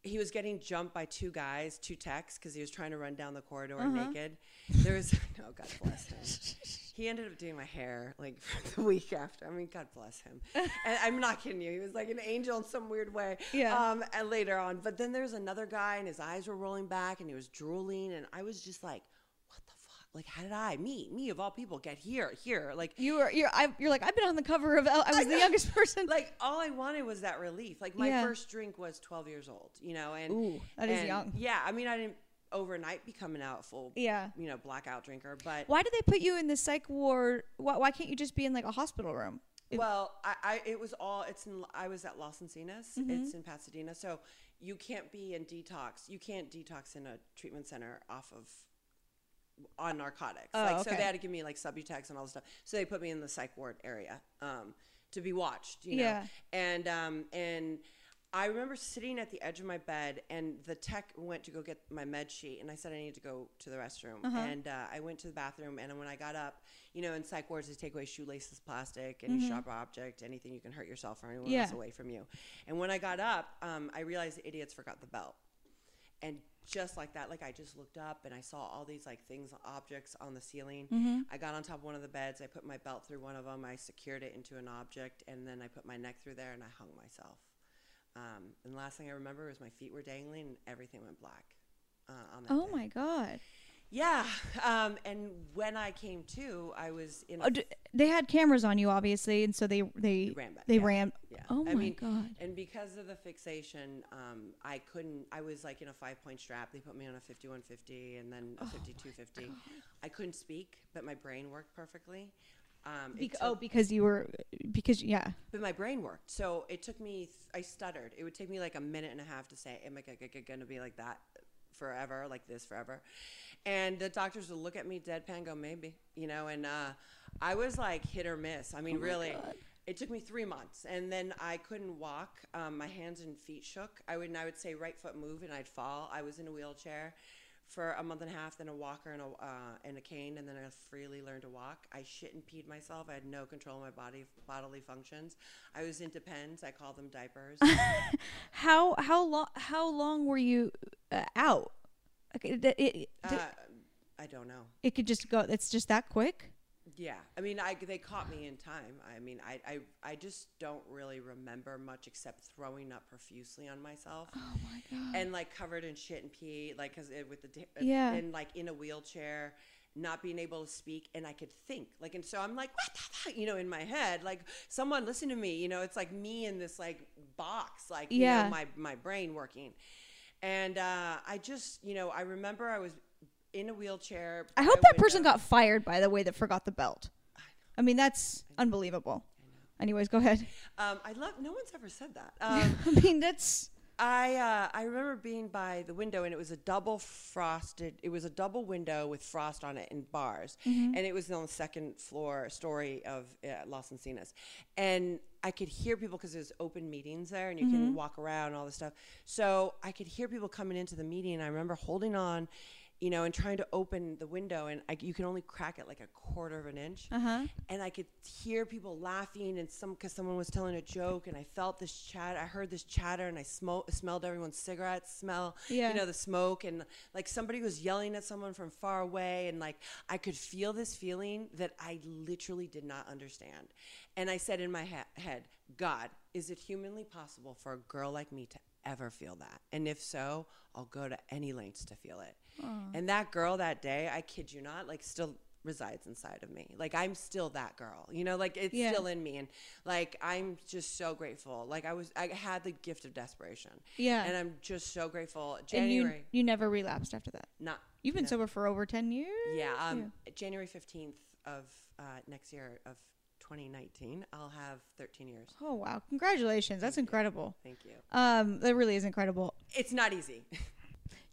He was getting jumped by two guys, two techs, because he was trying to run down the corridor Uh-huh. naked. There was no, God bless him. He ended up doing my hair like the week after. I mean, God bless him. And I'm not kidding you. He was like an angel in some weird way. Yeah. Um, and later on, but then there's another guy, and his eyes were rolling back, and he was drooling, and I was just like, "What the fuck? Like, how did I, me, me of all people, get here, here? Like, You were you're I, you're like I've been on the cover of. I was the youngest person. like all I wanted was that relief. Like my Yeah. first drink was 12 years old, you know, and Ooh, that is and, young. Yeah, I mean, I didn't overnight be coming out full, Yeah. you know, blackout drinker, but Why did they put you in the psych ward? Why, why can't you just be in like a hospital room? It- Well, I, I it was all it's in. I was at Los Encinas. Mm-hmm. It's in Pasadena, so you can't be in detox. You can't detox in a treatment center off of on narcotics. Oh, like so, they had to give me like Subutex and all this stuff. So they put me in the psych ward area um, to be watched. You know, Yeah. and um, and. I remember sitting at the edge of my bed, and the tech went to go get my med sheet, and I said I need to go to the restroom. Uh-huh. And uh, I went to the bathroom, and when I got up, you know, in psych wards, they take away shoelaces, plastic, any sharp object, anything you can hurt yourself or anyone Mm-hmm. Yeah. else away from you. And when I got up, um, I realized the idiots forgot the belt. And just like that, like I just looked up and I saw all these like things, objects on the ceiling. Mm-hmm. I got on top of one of the beds. I put my belt through one of them. I secured it into an object, and then I put my neck through there and I hung myself. Um, and the last thing I remember was my feet were dangling and everything went black. Uh, on that Oh day. my god. Yeah. Um, and when I came to, I was in. A Oh, d- they had cameras on you, obviously, and so they they ran back. they yeah. ran. Yeah. Oh I my mean, god. And because of the fixation, um, I couldn't. I was like in a five point strap. They put me on a 5150 and then a 5250. I couldn't speak, but my brain worked perfectly. Um, Bec- took- oh, because you were because yeah. but my brain worked. So it took me. Th- I stuttered. It would take me like a minute and a half to say, "Am I going to be like that forever? Like this forever?" And the doctors would look at me deadpan, go, "Maybe," you know. And uh, I was like hit or miss. I mean, Oh really. God. It took me three months, and then I couldn't walk. Um, my hands and feet shook. I would, and I would say right foot move, and I'd fall. I was in a wheelchair for a month and a half, then a walker and a uh, and a cane, and then I freely learned to walk. I shit and peed myself. I had no control of my body bodily functions. I was in pens. I called them diapers. How how long how long were you uh, out? Okay, it, uh, I don't know. it could just go. It's just that quick. Yeah, I mean, I they caught me in time. I mean, I I, I just don't really remember much except throwing up profusely on myself. Oh my god. and like covered in shit and pee, like because with the Yeah. and like in a wheelchair, not being able to speak, and I could think, like, and so I'm like, what the fuck, you know, in my head, like someone listen to me, you know, it's like me in this like box, like you Yeah. know, my my brain working, and uh, I just, you know, I remember I was in a wheelchair. I hope that person got fired. By the way, that forgot the belt. I mean, that's unbelievable. Anyways, go ahead. Um, I love. No one's ever said that. Um, I mean, that's I uh, I remember being by the window and it was a double frosted. It was a double window with frost on it and bars, Mm-hmm. and it was on the second floor story of uh, Los Encinas, and I could hear people because there's open meetings there and you Mm-hmm. can walk around and all this stuff. So I could hear people coming into the meeting. And I remember holding on. You know, and trying to open the window, and I, you can only crack it like a quarter of an inch Uh huh. and I could hear people laughing and some because someone was telling a joke and I felt this chat. I heard this chatter and I smoke, smelled everyone's cigarette smell. Yeah. You know the smoke and like somebody was yelling at someone from far away and like I could feel this feeling that I literally did not understand. And I said in my he- head, God, is it humanly possible for a girl like me to ever feel that? And if so, I'll go to any lengths to feel it. And that girl that day, I kid you not, like still resides inside of me. Like I'm still that girl. You know, like it's Yeah. still in me and like I'm just so grateful. Like I was I had the gift of desperation. Yeah. And I'm just so grateful. And January you, you never relapsed after that. not You've been no. sober for over 10 years? Yeah, um January 15th of uh, next year of 2019, I'll have 13 years. Oh, wow. Congratulations. That's incredible. Thank you. Um, that really is incredible. It's not easy.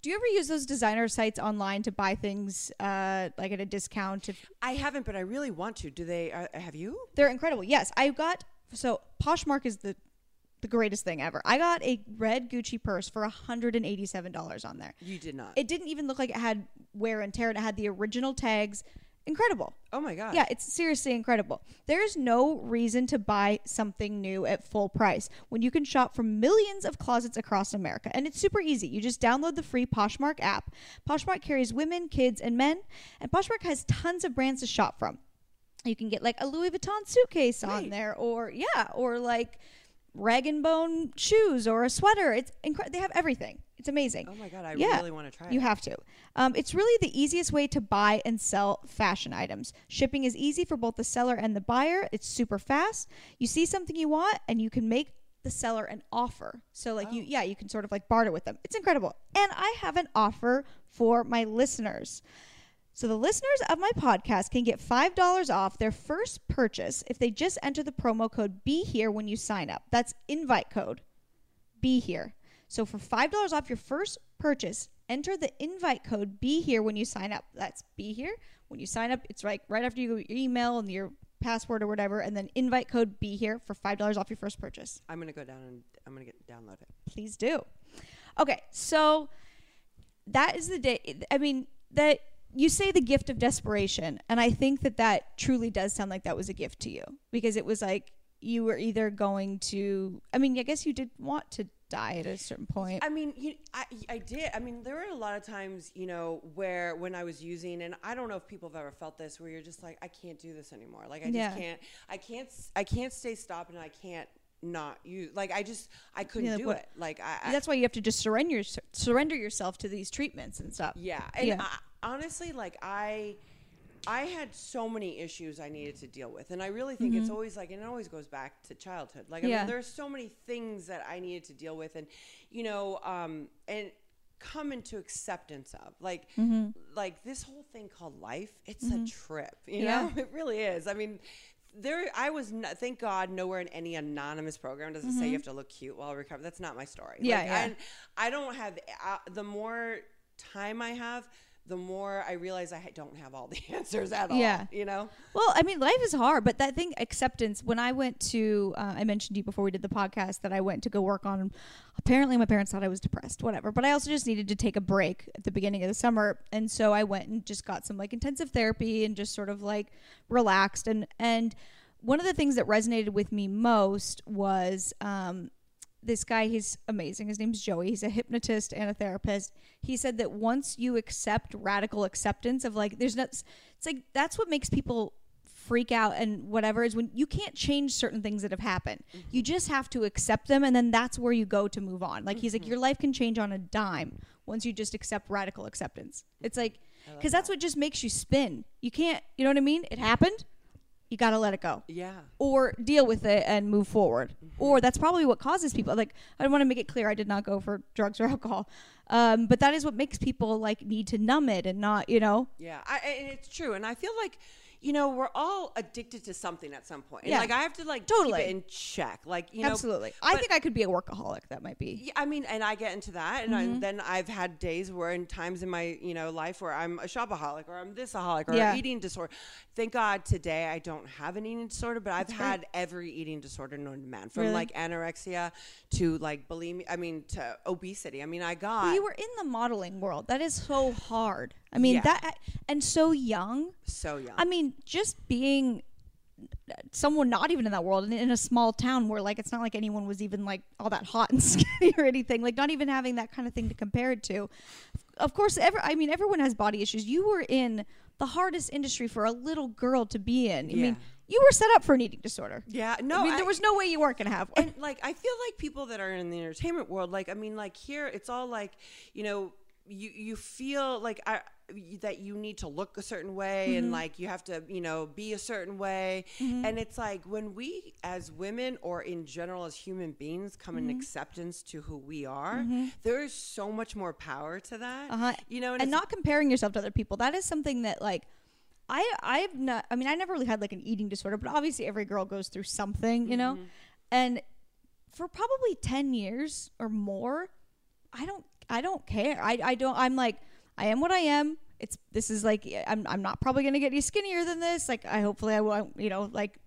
Do you ever use those designer sites online to buy things uh, like at a discount? If I haven't, but I really want to. Do they uh, have you? they're incredible. Yes, I got so Poshmark is the the greatest thing ever. I got a red Gucci purse for $187 on there. You did not. It didn't even look like it had wear and tear and it had the original tags. Incredible. oh my god. Yeah, it's seriously incredible. There's no reason to buy something new at full price when you can shop from millions of closets across America. And it's super easy. You just download the free Poshmark app. Poshmark carries women, kids, and men, and Poshmark has tons of brands to shop from. You can get like a Louis Vuitton suitcase on there, or yeah, or like rag and bone shoes or a sweater. It's incredible. They have everything. It's amazing. Oh my god, I Yeah, really want to try it. You it. have to. Um, it's really the easiest way to buy and sell fashion items. Shipping is easy for both the seller and the buyer. It's super fast. You see something you want, and you can make the seller an offer. So, like you, yeah, you can sort of like barter with them. It's incredible. And I have an offer for my listeners. So the listeners of my podcast can get $5 off their first purchase if they just enter the promo code be here when you sign up. That's invite code be here. So for $5 off your first purchase, enter the invite code be here when you sign up. That's be here when you sign up. It's like right after you go your email and your password or whatever and then invite code be here for $5 off your first purchase I'm gonna go down and I'm gonna get download it. please do. Okay, so that is the day. I mean, that you say the gift of desperation, and I think that that truly does sound like that was a gift to you because it was like you were either going to. I mean, I guess you did want to die at a certain point. I mean, you, I, I did. I mean, there were a lot of times, you know, where when I was using, and I don't know if people have ever felt this, where you're just like, I can't do this anymore. Like, I just Yeah. can't. I can't. I can't stay stopped, and I can't not use. Like, I just, I couldn't like do what- it. Like, I. I That's why you have to just surrender your, surrender yourself to these treatments and stuff. yeah, and Yeah. I, honestly, like I. I had so many issues I needed to deal with, and I really think it's always like, and it always goes back to childhood. Like, I Mm-hmm. Yeah. mean, there's so many things that I needed to deal with, and you know, um, and come into acceptance of, like, Mm-hmm. like this whole thing called life. It's a trip, you Yeah. know. It really is. I mean. There, I was. Not, thank God, nowhere in any anonymous program does it say you have to look cute while recovering. That's not my story. Mm-hmm. Yeah, Like, yeah. and I don't have. Uh, the more time I have, the more I realize I don't have all the answers at all. Yeah. You know? Well, I mean, life is hard, but that thing, acceptance. When I went to, uh, I mentioned to you before we did the podcast that I went to go work on. Apparently, my parents thought I was depressed, whatever. But I also just needed to take a break at the beginning of the summer, and so I went and just got some like intensive therapy and just sort of like relaxed. and And one of the things that resonated with me most was um, this guy he's amazing. His name's joey. He's a hypnotist and a therapist. He said that once you accept radical acceptance of like there's not it's like that's what makes people freak out and whatever is when you can't change certain things that have happened. You just have to accept them and then that's where you go to move on. Like he's like your life can change on a dime once you just accept radical acceptance. It's like because that's what just makes you spin. You can't you know what i mean? It happened you got to let it go Yeah. or deal with it and move forward. Or that's probably what causes people. Like I don't want to make it clear, I did not go for drugs or alcohol, um, but that is what makes people like need to numb it and not, you know. Yeah. I, and it's true. And I feel like, you know, we're all addicted to something at some point. And Yeah. like I have to like Totally. keep it in check. Like, you know, Absolutely. I think I could be a workaholic. That might be. Yeah, I mean, and I get into that, and Mm-hmm. I, then I've had days where, in times in my you know life, where I'm a shopaholic or I'm thisaholic or Yeah. eating disorder. Thank God today I don't have an eating disorder, but I've great. had every eating disorder known to man, from Really? like anorexia to like bulimia. I mean, to obesity. I mean, I got Well, you were in the modeling world. That is so hard. I mean, Yeah. that and so young. so young. I mean, just being uh, someone not even in that world and in a small town where like it's not like anyone was even like all that hot and skinny or anything like not even having that kind of thing to compare it to of course ever i mean everyone has body issues you were in the hardest industry for a little girl to be in i mean you were set up for an eating disorder yeah, no, i mean I- there was no way you weren't going to have one and like I feel like people that are in the entertainment world, like I mean, like here it's all like, you know, you you feel like I that you need to look a certain way and mm-hmm. like you have to you know be a certain way. Mm-hmm. And it's like when we as women or in general as human beings come in mm-hmm. acceptance to who we are there is so much more power to that. Uh-huh. you know and it's- not comparing yourself to other people. That is something that like i i've not i mean i never really had like an eating disorder but obviously every girl goes through something you know? And for probably 10 years or more i don't i don't care. I i don't i'm like i am what i am. It's this is like i'm, I'm not probably gonna get any skinnier than this. Like i hopefully i won't you know like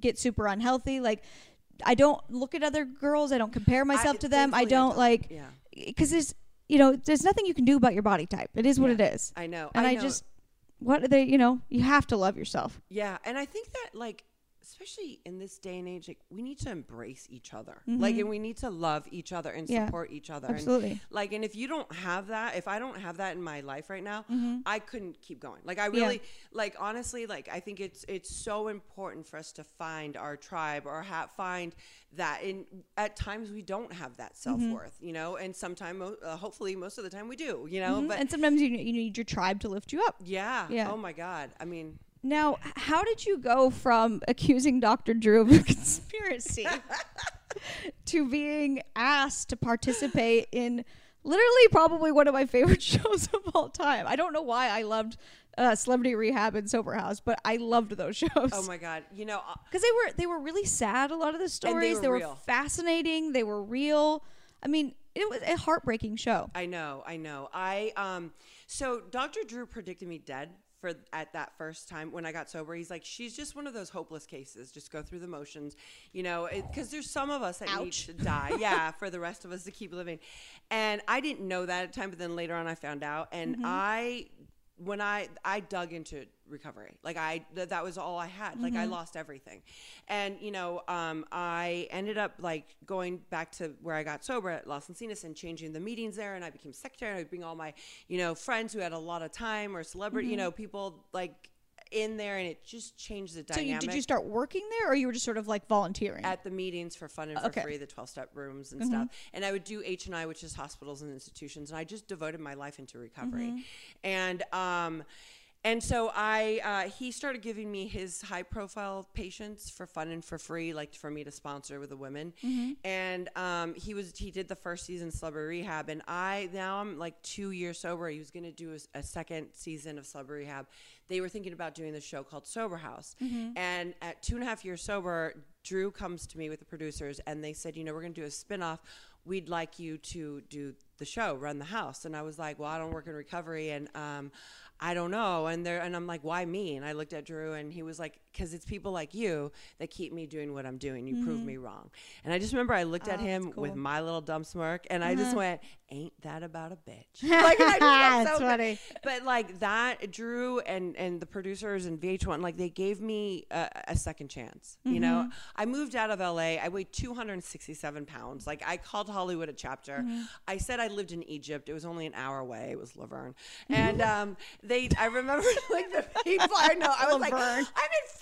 get super unhealthy. Like i don't look at other girls. I don't compare myself to them. I don't don't. like yeah. because there's you know there's nothing you can do about your body type. It is what Yeah. it is. I know. And i, know. just what are they you know you have to love yourself. Yeah, and I think that like especially in this day and age, like we need to embrace each other. Like and we need to love each other and Mm-hmm. Yeah, support each other. And, absolutely. like and if you don't have that, if I don't have that in my life right now, I couldn't keep going. Like I Mm-hmm. Yeah. really like honestly, like I think it's it's so important for us to find our tribe or ha- find that in at times we don't have that Mm-hmm. self-worth, you know, and sometimes uh, hopefully most of the time we do, you know, but and sometimes you, you need your tribe to lift you up yeah. Yeah. Oh my god. I mean, now how did you go from accusing dr drew of a conspiracy to being asked to participate in literally probably one of my favorite shows of all time i don't know why i loved uh, celebrity rehab and sober house but i loved those shows oh my god. You know, uh, because they were they were really sad. A lot of the stories were they were fascinating. They were real. I mean, it was a heartbreaking show. I know, I know. I um so Dr. Drew predicted me dead for at that first time when I got sober. He's like, she's just one of those hopeless cases. Just go through the motions, you know, because there's some of us that Ouch. need to die, yeah, for the rest of us to keep living. And I didn't know that at the time, but then later on I found out, and mm-hmm. I when I I dug into recovery, like I th- that was all I had. Like I lost everything, and you know, um, I ended up like going back to where I got sober at Los Encinas and changing the meetings there, and I became secretary. And I bring all my you know friends who had a lot of time or celebrity, you know, people like in there, and it just changed the dynamic. So you, did you start working there, or you were just sort of like volunteering? at the meetings for fun and for Okay. Mm-hmm. free, the twelve step rooms and stuff. And I would do H and I, which is hospitals and institutions, and I just devoted my life into recovery. Mm-hmm. And um, and so I uh, he started giving me his high profile patients for fun and for free, like for me to sponsor with the women. Mm-hmm. And um, he was he did the first season Celebrity Rehab, and I now I'm like two years sober. He was going to do a, a second season of Celebrity Rehab. They were thinking about doing this show called Sober House, and at two and a half years sober, Drew comes to me with the producers, and they said, you know, we're going to do a spinoff. We'd like you to do the show, run the house. And I was like, well, I don't work in recovery, and um, I don't know. And there, and I'm like, why me? And I looked at Drew, and he was like, because it's people like you that keep me doing what I'm doing. You prove me wrong. And I just remember I looked at Oh, him that's with my little dumb smirk, and I just went, ain't that about a bitch? like, I That's so funny. but like that drew and and the producers and vh1 like they gave me a, a second chance you know Mm-hmm. i moved out of la i weighed 267 pounds like i called hollywood a chapter Mm-hmm. i said i lived in egypt it was only an hour away it was La Verne and um they i remember like the people i know i was like i'm in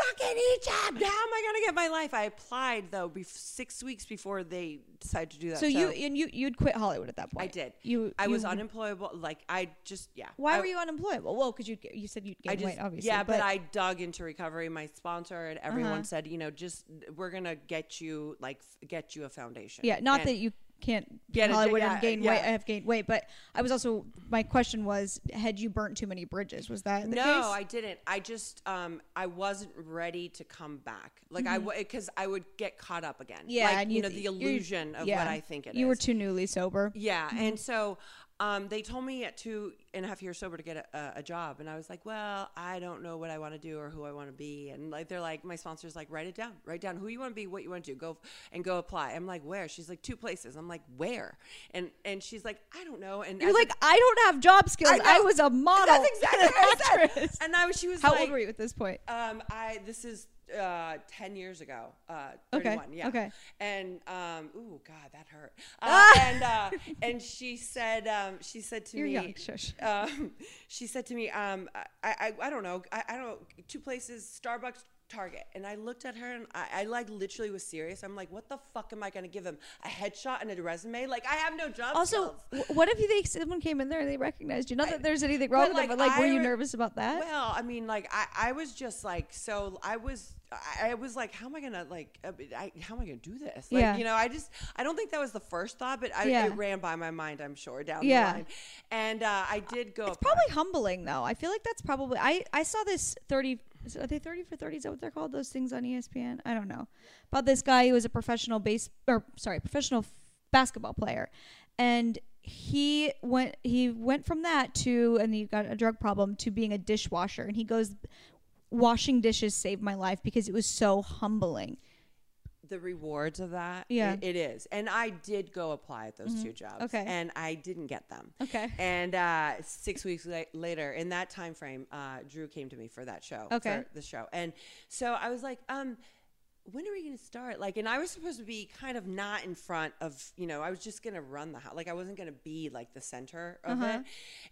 fucking egypt how am i gonna get my life i applied though bef- six weeks before they decided to do that so show. you and you you'd quit Hollywood at that point. i did You i was you- unemployable like i just yeah Why I- were you unemployable? Well, because you you said you'd gain I just, weight, obviously. yeah, but, I dug into recovery. My sponsor and everyone Uh-huh. said, you know, just we're gonna get you like get you a foundation. yeah, not And- that you can't Get Hollywood yeah, and gain yeah. weight. I have gained weight, but I was also my question was, had you burnt too many bridges? Was that the no, case? I didn't. I just um I wasn't ready to come back. Like I because I would get caught up again. Mm-hmm. yeah, like, and you know the illusion of yeah. what I think it is. You were too newly sober. Yeah, Mm-hmm. and so um, they told me at two and a half years sober to get a, a, a job, and I was like, "Well, I don't know what I want to do or who I want to be." And like they're like, my sponsors like, "Write it down, write down who you want to be, what you want to do, go and go apply." I'm like, "Where?" She's like, two places." I'm like, "Where?" And and she's like, "I don't know." And You're like, I don't have job skills. know. I, was a model. That's exactly what I said. actress." And I was, she was How like, old were you at this point? Um, I this is uh, ten years ago. Uh, Okay, Yeah. okay. And um, ooh, God, that hurt. Uh, and uh, and she said, um, she said to You're me, young. Shush. Um, she said to me, um, I, I, I don't know, I, I don't two places, Starbucks, Target. And I looked at her and I, I like literally was serious. I'm like, what the fuck am I gonna give him? A headshot and a resume? Like I have no job Also, w- what if you think someone came in there and they recognized you? Not that there's anything wrong but, with it, like, but like, were you re- nervous about that? Well, I mean, like I, I was just like so. I was, I, I was like, how am I gonna like, uh, I, how am I gonna do this? Like, Yeah. you know, I just, I don't think that was the first thought, but I, Yeah. it ran by my mind. I'm sure down Yeah. the line, and uh, I did go. It's probably humbling though. I feel like that's probably I I saw this 30 is are they 30 for 30 is that what they're called those things on ESPN? I don't know. About this guy who was a professional base or sorry, professional f- basketball player. And he went he went from that to and he got a drug problem to being a dishwasher and he goes washing dishes saved my life because it was so humbling. The rewards of that. Yeah. it- it is, and I did go apply at those two jobs. Okay. and I didn't get them. Okay. And uh, six weeks la- later, in that time frame, uh, Drew came to me for that show. Okay. For the show, and so I was like, um, when are we going to start? Like, and I was supposed to be kind of not in front of, you know, I was just going to run the house. Like, I wasn't going to be like the center of Uh-huh. it.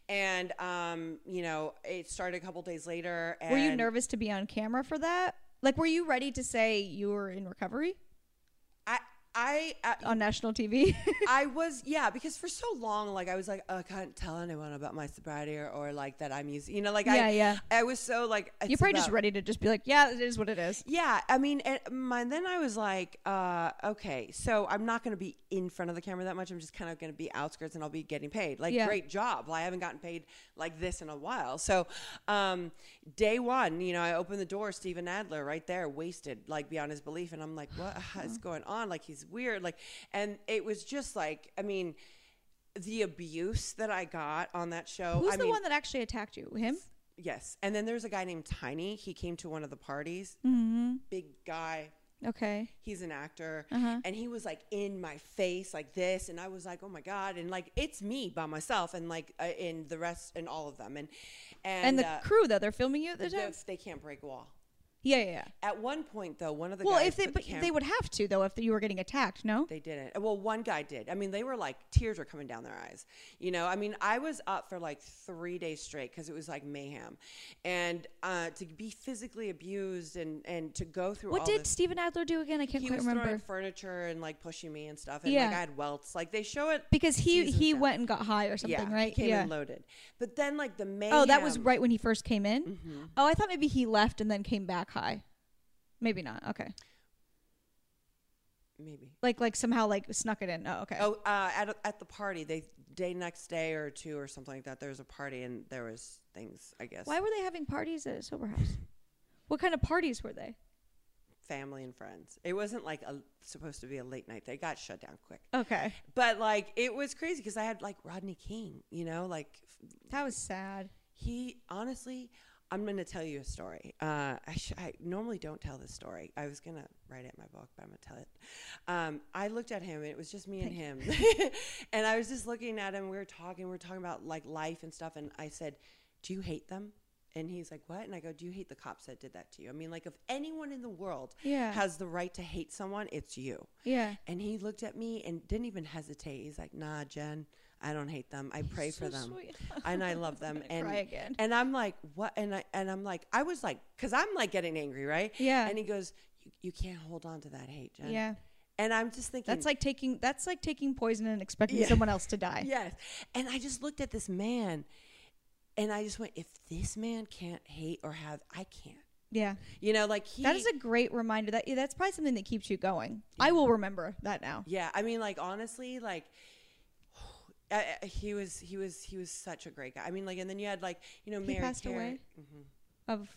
And, um, you know, it started a couple days later. And Were you nervous to be on camera for that? Like were you ready to say you were in recovery I, uh, on national TV? I was, yeah, because for so long, like I was like, oh, I can't tell anyone about my sobriety or, or like that I'm using, you know, like Yeah, I, yeah. I was so like, You're probably just ready to just be like, yeah, it is what it is. Yeah, I mean, and my, then I was like, uh, okay, so I'm not going to be in front of the camera that much. I'm just kind of going to be outskirts, and I'll be getting paid. Like, Yeah. great job. Well, I haven't gotten paid like this in a while. So, um, day one, you know, I opened the door, Steven Adler right there, wasted, like beyond his belief, and I'm like, what is going on? Like, he's weird. Like, and it was just like, I mean. The abuse that I got on that show. Who's I the mean, one that actually attacked you? Him? Yes, and then there's a guy named Tiny. He came to one of the parties. Mm-hmm. Big guy, Okay. he's an actor Uh-huh. and he was like in my face like this and i was like oh my god and like it's me by myself and like uh, in the rest and all of them and and, And, the uh, crew though, they're filming you at the- time. they can't break a wall Yeah, yeah, yeah. at one point though one of the Well, guys if they the but cam- they would have to though if you were getting attacked. No. they didn't well one guy did i mean they were like tears were coming down their eyes you know i mean i was up for like three days straight because it was like mayhem and uh, to be physically abused and and to go through What did this Steven Adler do again? I can't he quite was remember. throwing furniture and like pushing me and stuff and Yeah. like i had welts like they show it because he he went and got high or something, yeah, right? He came yeah. in loaded. But then like the main Oh, that was right when he first came in. Mm-hmm. Oh, I thought maybe he left and then came back high. Maybe not. Okay. Maybe. Like like somehow like snuck it in. Oh, okay. Oh, uh, at at the party, they day next day or two or something like that. There was a party and there was things. I guess Why were they having parties at a sober house? What kind of parties were they? family and friends. It wasn't like a supposed to be a late night. They got shut down quick. Okay. But like it was crazy because I had like Rodney King. You know, like That was sad. he honestly. I'm going to tell you a story. Uh, I, sh- I normally don't tell this story. I was going to write it in my book, but I'm going to tell it. Um, I looked at him, and it was just me and him. and I was just looking at him. We were talking. We were talking about like life and stuff. And I said, "Do you hate them?" And he's like, "What?" And I go, "Do you hate the cops that did that to you?" I mean, like, if anyone in the world Yeah. has the right to hate someone, it's you. Yeah. And he looked at me and didn't even hesitate. He's like, "Nah, Jen, I don't hate them. I pray for them, and I love them." and and I'm like, "What?" And I and I'm like, I was like, because I'm like getting angry, right? Yeah. And he goes, "You, you can't hold on to that hate, Jen." Yeah. And I'm just thinking, That's like taking that's like taking poison and expecting Yeah. someone else to die. yes. And I just looked at this man, and I just went, if this man can't hate or have, I can't. Yeah. You know, like he That is a great reminder. That yeah, that's probably something that keeps you going. I will remember that now. Yeah, I mean, like honestly, like he was, he was, he was such a great guy. I mean, like, and then you had like, you know, He Mary passed away? mhm, Of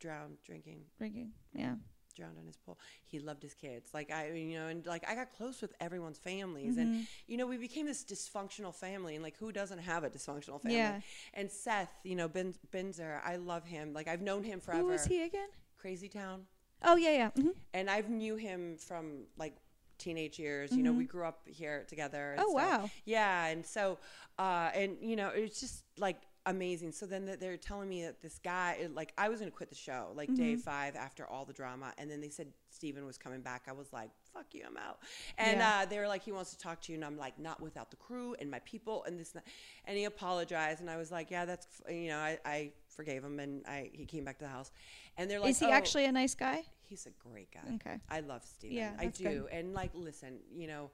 drowned drinking, drinking. Yeah. Drowned in his pool. He loved his kids. Like I, you know, and like I got close with everyone's families, Mm-hmm. and you know, we became this dysfunctional family. And like, who doesn't have a dysfunctional family? Yeah. And Seth, you know, ben, Binzer, I love him. Like I've known him forever. Who was he again? Crazy Town. Oh yeah, yeah. hmm and I've knew him from like teenage years. You know, we grew up here together. Oh, wow. Yeah, and so, uh, and you know, it's just like amazing. So then they're telling me that this guy, like, I was gonna quit the show like day Mm-hmm. five after all the drama, and then they said Steven was coming back. I was like, fuck you, I'm out. And Yeah. uh, they were like, he wants to talk to you, and I'm like, not without the crew and my people and this, and, and he apologized, and I was like, yeah, that's, f- you know, I, I forgave him, and I he came back to the house, and they're like, Is he "Oh." actually a nice guy? He's a great guy. Okay. I love Steven. Yeah, I do. good. And like, listen, you know,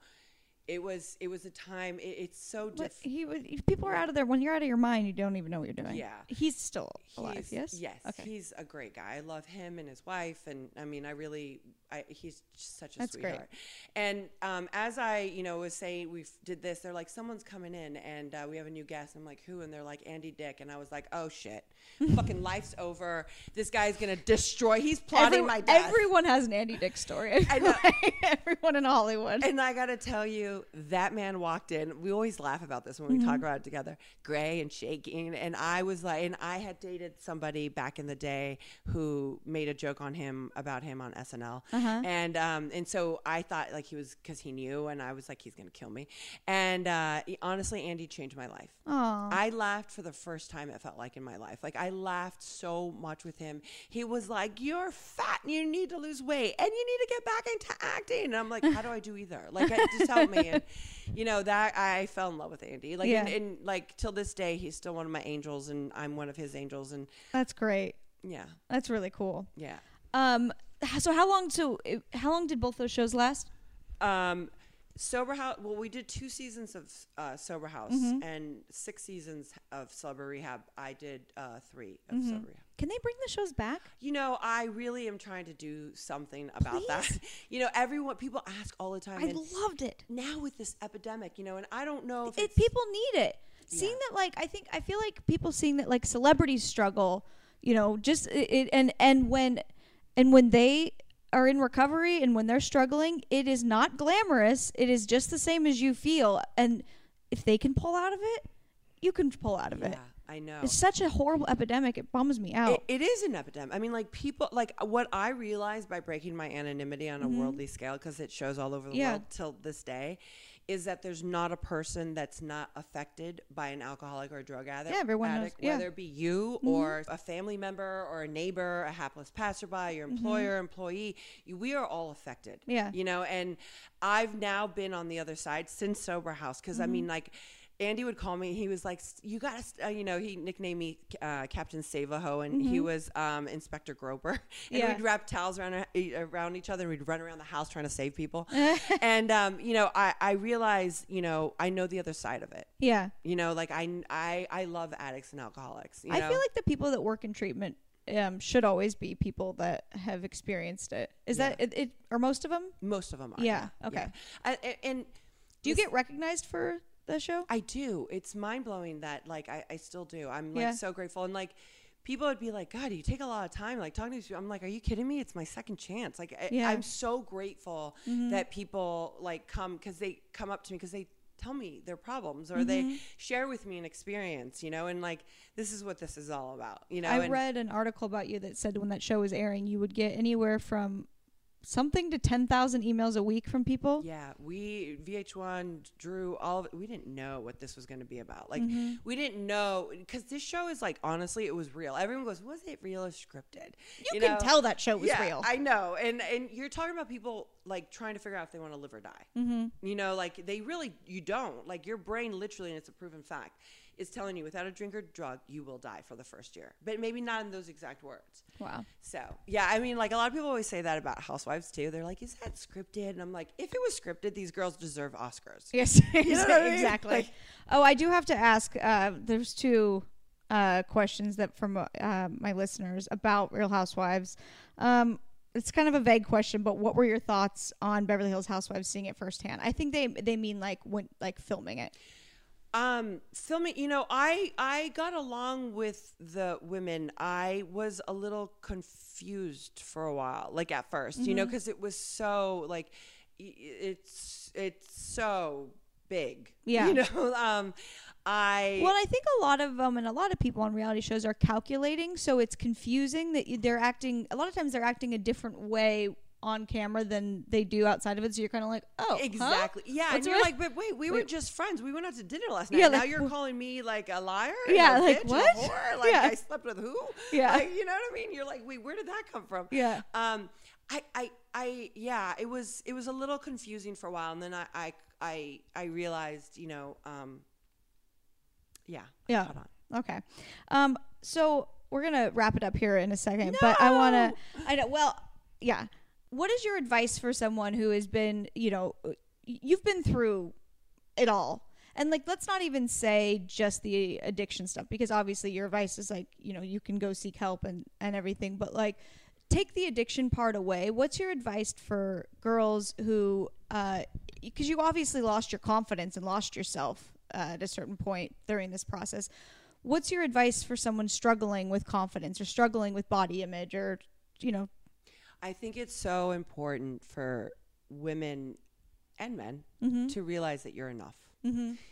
it was it was a time. It, it's so But diff- he if People are out of there when you're out of your mind. You don't even know what you're doing. Yeah. He's still alive. he's- Yes. Yes. Okay. He's a great guy. I love him and his wife, and I mean, I really, I he's such a That's great. sweetheart. And um, as I, you know, was saying, we did this. They're like, someone's coming in, and uh, we have a new guest. I'm like, who? And they're like, Andy Dick, and I was like, oh shit, fucking life's over. This guy's gonna destroy. He's plotting Every- my death. Everyone has an Andy Dick story. I know. everyone in Hollywood. And I got to tell you, that man walked in. We always laugh about this when we Mm-hmm. talk about it together. Gray and shaking, and I was like, and I had dated somebody back in the day who made a joke on him about him on SNL, Uh-huh. and um, and so I thought like he was because he knew, and I was like, he's gonna kill me. And uh, honestly, Andy changed my life. Aw. I laughed for the first time it felt like in my life. Like I laughed so much with him. He was like, "You're fat and you need to lose weight and you need to get back into acting." And I'm like, "How do I do either? Like, I, just help me." And you know that I fell in love with Andy. Like, Yeah. and, and like till this day, he's still one of my angels, and I'm one of his angels. And That's great. yeah, That's really cool. yeah. Um. So how long? So how long did both those shows last? Um, Sober House. Well, we did two seasons of uh, Sober House Mm-hmm. and six seasons of Sober Rehab. I did uh, three Mm-hmm. of Sober Rehab. Can they bring the shows back? You know, I really am trying to do something about that. You know, everyone people ask all the time. I loved it. now with this epidemic, you know, and I don't know if it people need it. Seeing that, like, I think I feel like people seeing that, like, celebrities struggle. You know, just it, it and and when and when they are in recovery and when they're struggling, it is not glamorous. It is just the same as you feel, and if they can pull out of it, you can pull out of yeah, it. I know. It's such a horrible epidemic. It bums me out. It, it is an epidemic. I mean, like people, like what I realized by breaking my anonymity on a worldly scale, because it shows all over the Mm-hmm. Yeah. world till this day, is that there's not a person that's not affected by an alcoholic or drug addict. Yeah, everyone knows- addict, yeah. Mm-hmm. Whether it be you or a family member or a neighbor, a hapless passerby, your employer, employee, you, we are all affected. Mm-hmm. Yeah. You know, and I've now been on the other side since Sober House, because Mm-hmm. I mean, like, Andy would call me. He was like, "You got to," uh, you know. He nicknamed me uh, Captain Savaho, and he was um, Inspector Grober. And Mm-hmm. Yeah. we'd wrap towels around around each other, and we'd run around the house trying to save people. and um, you know, I I realize, you know, I know the other side of it. yeah, You know, like I I I love addicts and alcoholics. You I know? feel like the people that work in treatment um, should always be people that have experienced it. Is that it, it? Or most of them? most of them are. Yeah, okay. I, and Do you get recognized for the show? I do. It's mind blowing that like I, I still do. I'm like Yeah. so grateful and like people would be like, God, you take a lot of time like talking to these people. I'm like, Are you kidding me? It's my second chance. Like I, Yeah. I'm so grateful mm-hmm. that people like come because they come up to me because they tell me their problems or they mm-hmm. share with me an experience, you know, and like this is what this is all about, you know. I and read an article about you that said when that show was airing, you would get anywhere from something to 10,000 emails a week from people. Yeah, we VH1 Drew all of it. We didn't know what this was going to be about. Like Mm-hmm. we didn't know because this show is like honestly, it was real. Everyone goes, "Was it real or scripted?" You, can know? tell that show was yeah, real. I know, and and you're talking about people like trying to figure out if they want to live or die. Mm-hmm. You know, like they really you don't. Like your brain literally, and it's a proven fact, is telling you without a drink or drug you will die for the first year, but maybe not in those exact words. wow. So yeah, I mean, like a lot of people always say that about housewives too. They're like, "Is that scripted?" And I'm like, "If it was scripted, these girls deserve Oscars." Yes, know what I mean? exactly. Like- oh, I do have to ask. Uh, there's two uh, questions that from uh, my listeners about Real Housewives. Um, it's kind of a vague question, but what were your thoughts on Beverly Hills Housewives seeing it firsthand? I think they they mean like when like filming it. Um, filming, you know, I I got along with the women. I was a little confused for a while, like at 1st you know, because it was so like it's it's so big, Yeah. You know, um, I Well, I think a lot of them and a lot of people on reality shows are calculating, so it's confusing that they're acting. A lot of times they're acting a different way on camera than they do outside of it. So you're kind of like, oh, huh? Exactly. Yeah, and What's you're with- like, but wait, we were just friends. We went out to dinner last night. Yeah, now you're wh- calling me like a liar. Yeah, a like, what? Like Yeah. I slept with who? Yeah. Like, you know what I mean? You're like, wait, where did that come from? Yeah. Um, I, I, I, yeah, it was, it was a little confusing for a while, and then I, I, I, I realized, you know, um, yeah, Yeah. Okay. Um, so we're gonna wrap it up here in a second, but I wanna I know well, yeah. What is your advice for someone who has been, you know, you've been through it all. And like let's not even say just the addiction stuff because obviously your advice is like, you know, you can go seek help and and everything, but like take the addiction part away. What's your advice for girls who uh because you obviously lost your confidence and lost yourself uh, at a certain point during this process. What's your advice for someone struggling with confidence or struggling with body image or you know, I think it's so important for women and men Mm-hmm. to realize that you're enough.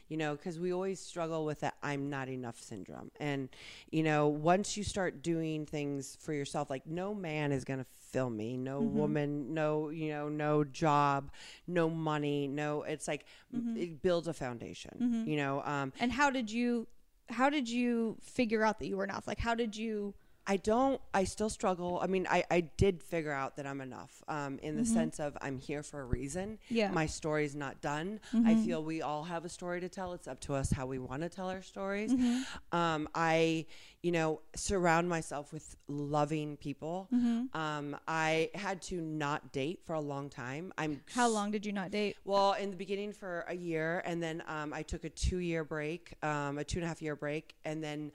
You know, because we always struggle with that I'm not enough syndrome. And, you know, once you start doing things for yourself, like no man is going to fill me, no Mm-hmm. woman, no, you know, no job, no money, no, it's like Mm-hmm. it builds a foundation, you know. Um, and how did you how did you figure out that you were enough? Like how did you I don't. I still struggle. I mean, I, I did figure out that I'm enough um, in the sense of I'm here for a reason. Mm-hmm. Yeah. Mm-hmm. My story's not done. I feel we all have a story to tell. It's up to us how we want to tell our stories. Mm-hmm. Um, I, you know, surround myself with loving people. Mm-hmm. Um, I had to not date for a long time. I'm how long did you not date? well, in the beginning for a year, and then um, I took a two-year break, um, a two and a half year break, and then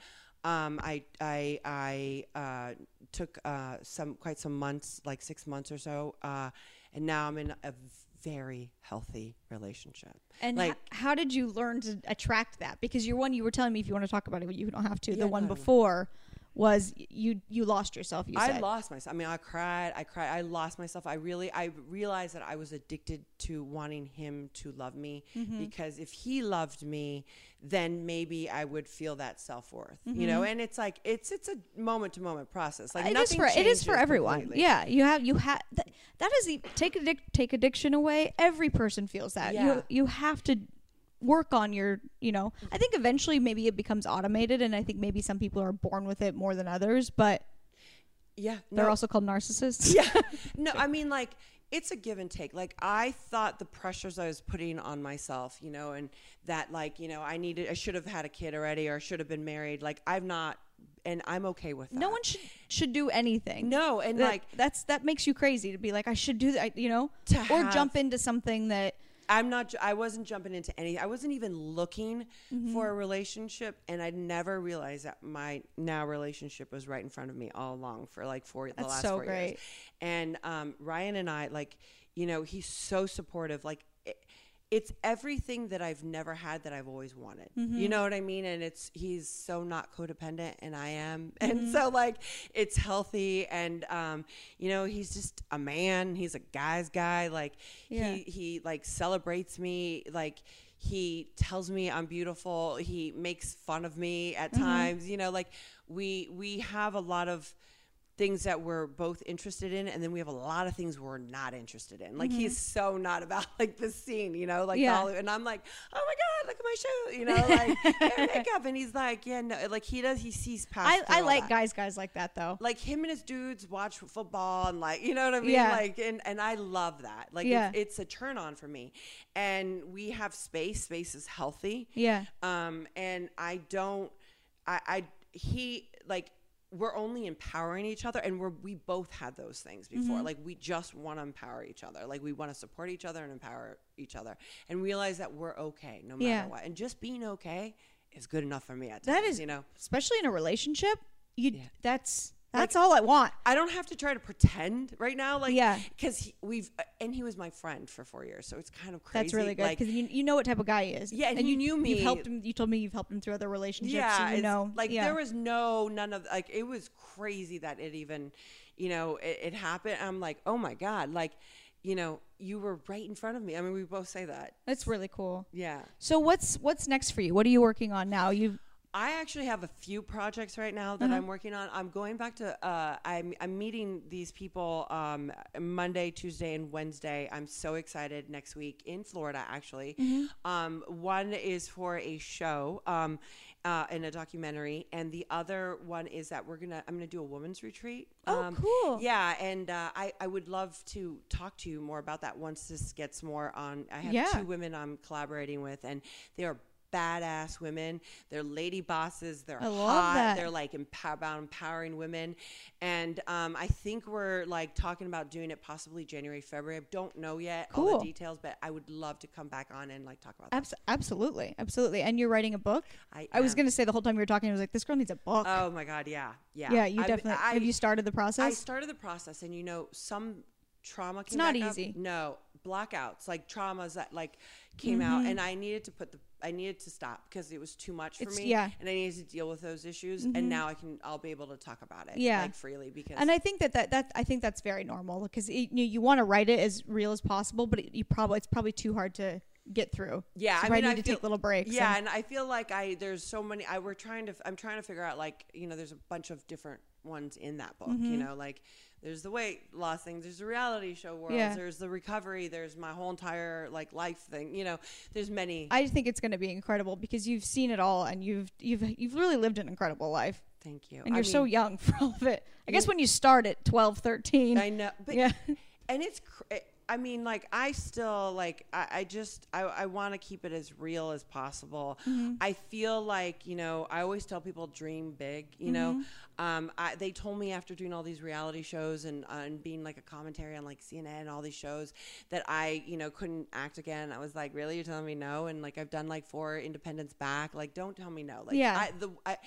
um, I I I uh, took uh, some quite some months, like six months or so, uh, and now I'm in a very healthy relationship. And like h- how did you learn to attract that? Because you're one you were telling me if you want to talk about it, you don't have to. Yeah, the one no, before was you you lost yourself. You I said lost myself. I mean, I cried. I cried. I lost myself. I really, I realized that I was addicted to wanting him to love me Mm-hmm. because if he loved me, then maybe I would feel that self worth. You Mm-hmm. know, and it's like it's it's a moment to moment process. Like it is nothing for it is for everyone. completely. Yeah, you have you have that, that is the take addic- take addiction away. Every person feels that. Yeah. You you have to work on your you know. I think eventually maybe it becomes automated, and I think maybe some people are born with it more than others, but yeah. they're no, also called narcissists. yeah. No, I mean like it's a give and take. Like I thought the pressures I was putting on myself, you know, and that like, you know, I needed I should have had a kid already or should have been married. Like I've not and I'm okay with that. No one should should do anything. No, and That- like that's that makes you crazy to be like I should do that, you know, or have- jump into something that I'm not. I wasn't jumping into any. I wasn't even looking Mm-hmm. for a relationship, and I'd never realized that my now relationship was right in front of me all along for like four the That's last so four great. years. And um, Ryan and I, like, you know, he's so supportive. Like, it's everything that I've never had that I've always wanted. Mm-hmm. You know what I mean? And it's he's so not codependent, and I am, Mm-hmm. and so like it's healthy, and um, you know, he's just a man. He's a guy's guy. Like Yeah. he he like celebrates me like he tells me i'm beautiful he makes fun of me at Mm-hmm. times you know like we we have a lot of things that we're both interested in and then we have a lot of things we're not interested in like he's so not about like the scene you know like Mm-hmm. Yeah. all, and i'm like oh my god look at my shoe you know like and makeup and he's like yeah no like he does he sees past I, I like that guys guys like that though. like him and his dudes watch football and like you know what I mean Yeah. like and and I love that like Yeah. it's, it's a turn on for me and we have space space is healthy Yeah. um and I don't I I he like we're only empowering each other and we're we both had those things before mm-hmm. like we just want to empower each other like we want to support each other and empower each other and realize that we're okay no matter Yeah. what and just being okay is good enough for me at times, is- you know. Especially in a relationship, you Yeah. that's that's all I want. I don't have to try to pretend right now, like Yeah. because we've uh, and he was my friend for four years, so it's kind of crazy. That's really good Like, because you, you know what type of guy he is. Yeah, and he you knew me. You've helped him. You told me you've helped him through other relationships. yeah, so you know. like yeah. there was no none of like it was crazy that it even, you know, it, it happened. I'm like, oh my god, like, you know, you were right in front of me. I mean, we both say that. That's really cool. Yeah. So what's what's next for you? What are you working on now? You I actually have a few projects right now that I'm working on. I'm going back to. Uh, I'm I'm meeting these people um, Monday, Tuesday, and Wednesday. I'm so excited next week in Florida. Actually, Mm-hmm. um, one is for a show um, uh, in a documentary, and the other one is that we're gonna. I'm gonna do a women's retreat. Oh, Um, cool. Yeah, and uh, I I would love to talk to you more about that once this gets more on. I have Yeah. two women I'm collaborating with, and they are badass women. They're lady bosses. They're I hot. They're like empower, about empowering women. And um, I think we're like talking about doing it possibly January, February. I don't know yet all the details, but I would love to come back on and like talk about that. abs- absolutely, absolutely. And you're writing a book. I, I was going to say the whole time you were talking, I was like, this girl needs a book. Oh my God. Yeah. Yeah. yeah, you I- definitely. I, have you started the process? I started the process, and you know, some trauma. Came not back up. easy. No blackouts, like traumas that like came out, and I needed to put the. I needed to stop because it was too much for It's- me. yeah. and I needed to deal with those issues, and now I can. I'll be able to talk about it. Yeah. like freely because. and I think that, that that I think that's very normal because you, you want to write it as real as possible, but it, you probably it's probably too hard to get through. Yeah, so I mean, need I to feel- take little breaks. Yeah, and- and I feel like I there's so many. I we're trying to. I'm trying to figure out like you know there's a bunch of different ones in that book. Mm-hmm. You know, like there's the weight loss thing. There's the reality show world. Yeah. There's the recovery. There's my whole entire like life thing. You know, there's many. I think it's going to be incredible because you've seen it all and you've you've you've really lived an incredible life Thank you. and I you're so mean, young for all of it. I guess when you start at 12, 13. I know, but yeah. and it's. cr- I mean, like I still like. I, I just. I, I want to keep it as real as possible. Mm-hmm. I feel like you know. I always tell people dream big. You Mm-hmm. know. Um. I, they told me after doing all these reality shows and uh, and being like a commentary on like CNN and all these shows that I you know couldn't act again. I was like, really, you're telling me no? And like I've done like four Independence back. Like, don't tell me no. Like, Yeah. I, the I.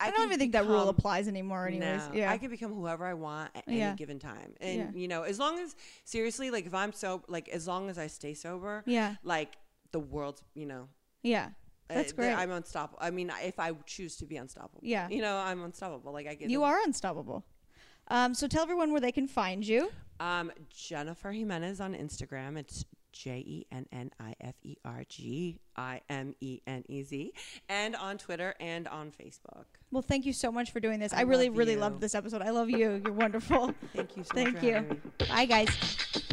I, I, don't even think that rule applies anymore anyways. no, yeah. I can become whoever I want at any given time. And Yeah. you know, as long as seriously, like if I'm so like as long as I stay sober, yeah. like the world's, you know, Yeah. That's uh, great. I'm unstoppable. I mean, if I choose to be unstoppable, Yeah. you know, I'm unstoppable. Like I get You the- are unstoppable. Um, so tell everyone where they can find you. Um, Jennifer Gimenez on Instagram. It's J E N N I F E R G I M E N E Z, and on Twitter and on Facebook. Well, thank you so much for doing this. I, I really, love really loved this episode. I love you. You're wonderful. Thank you so much. Thank you. Bye, guys.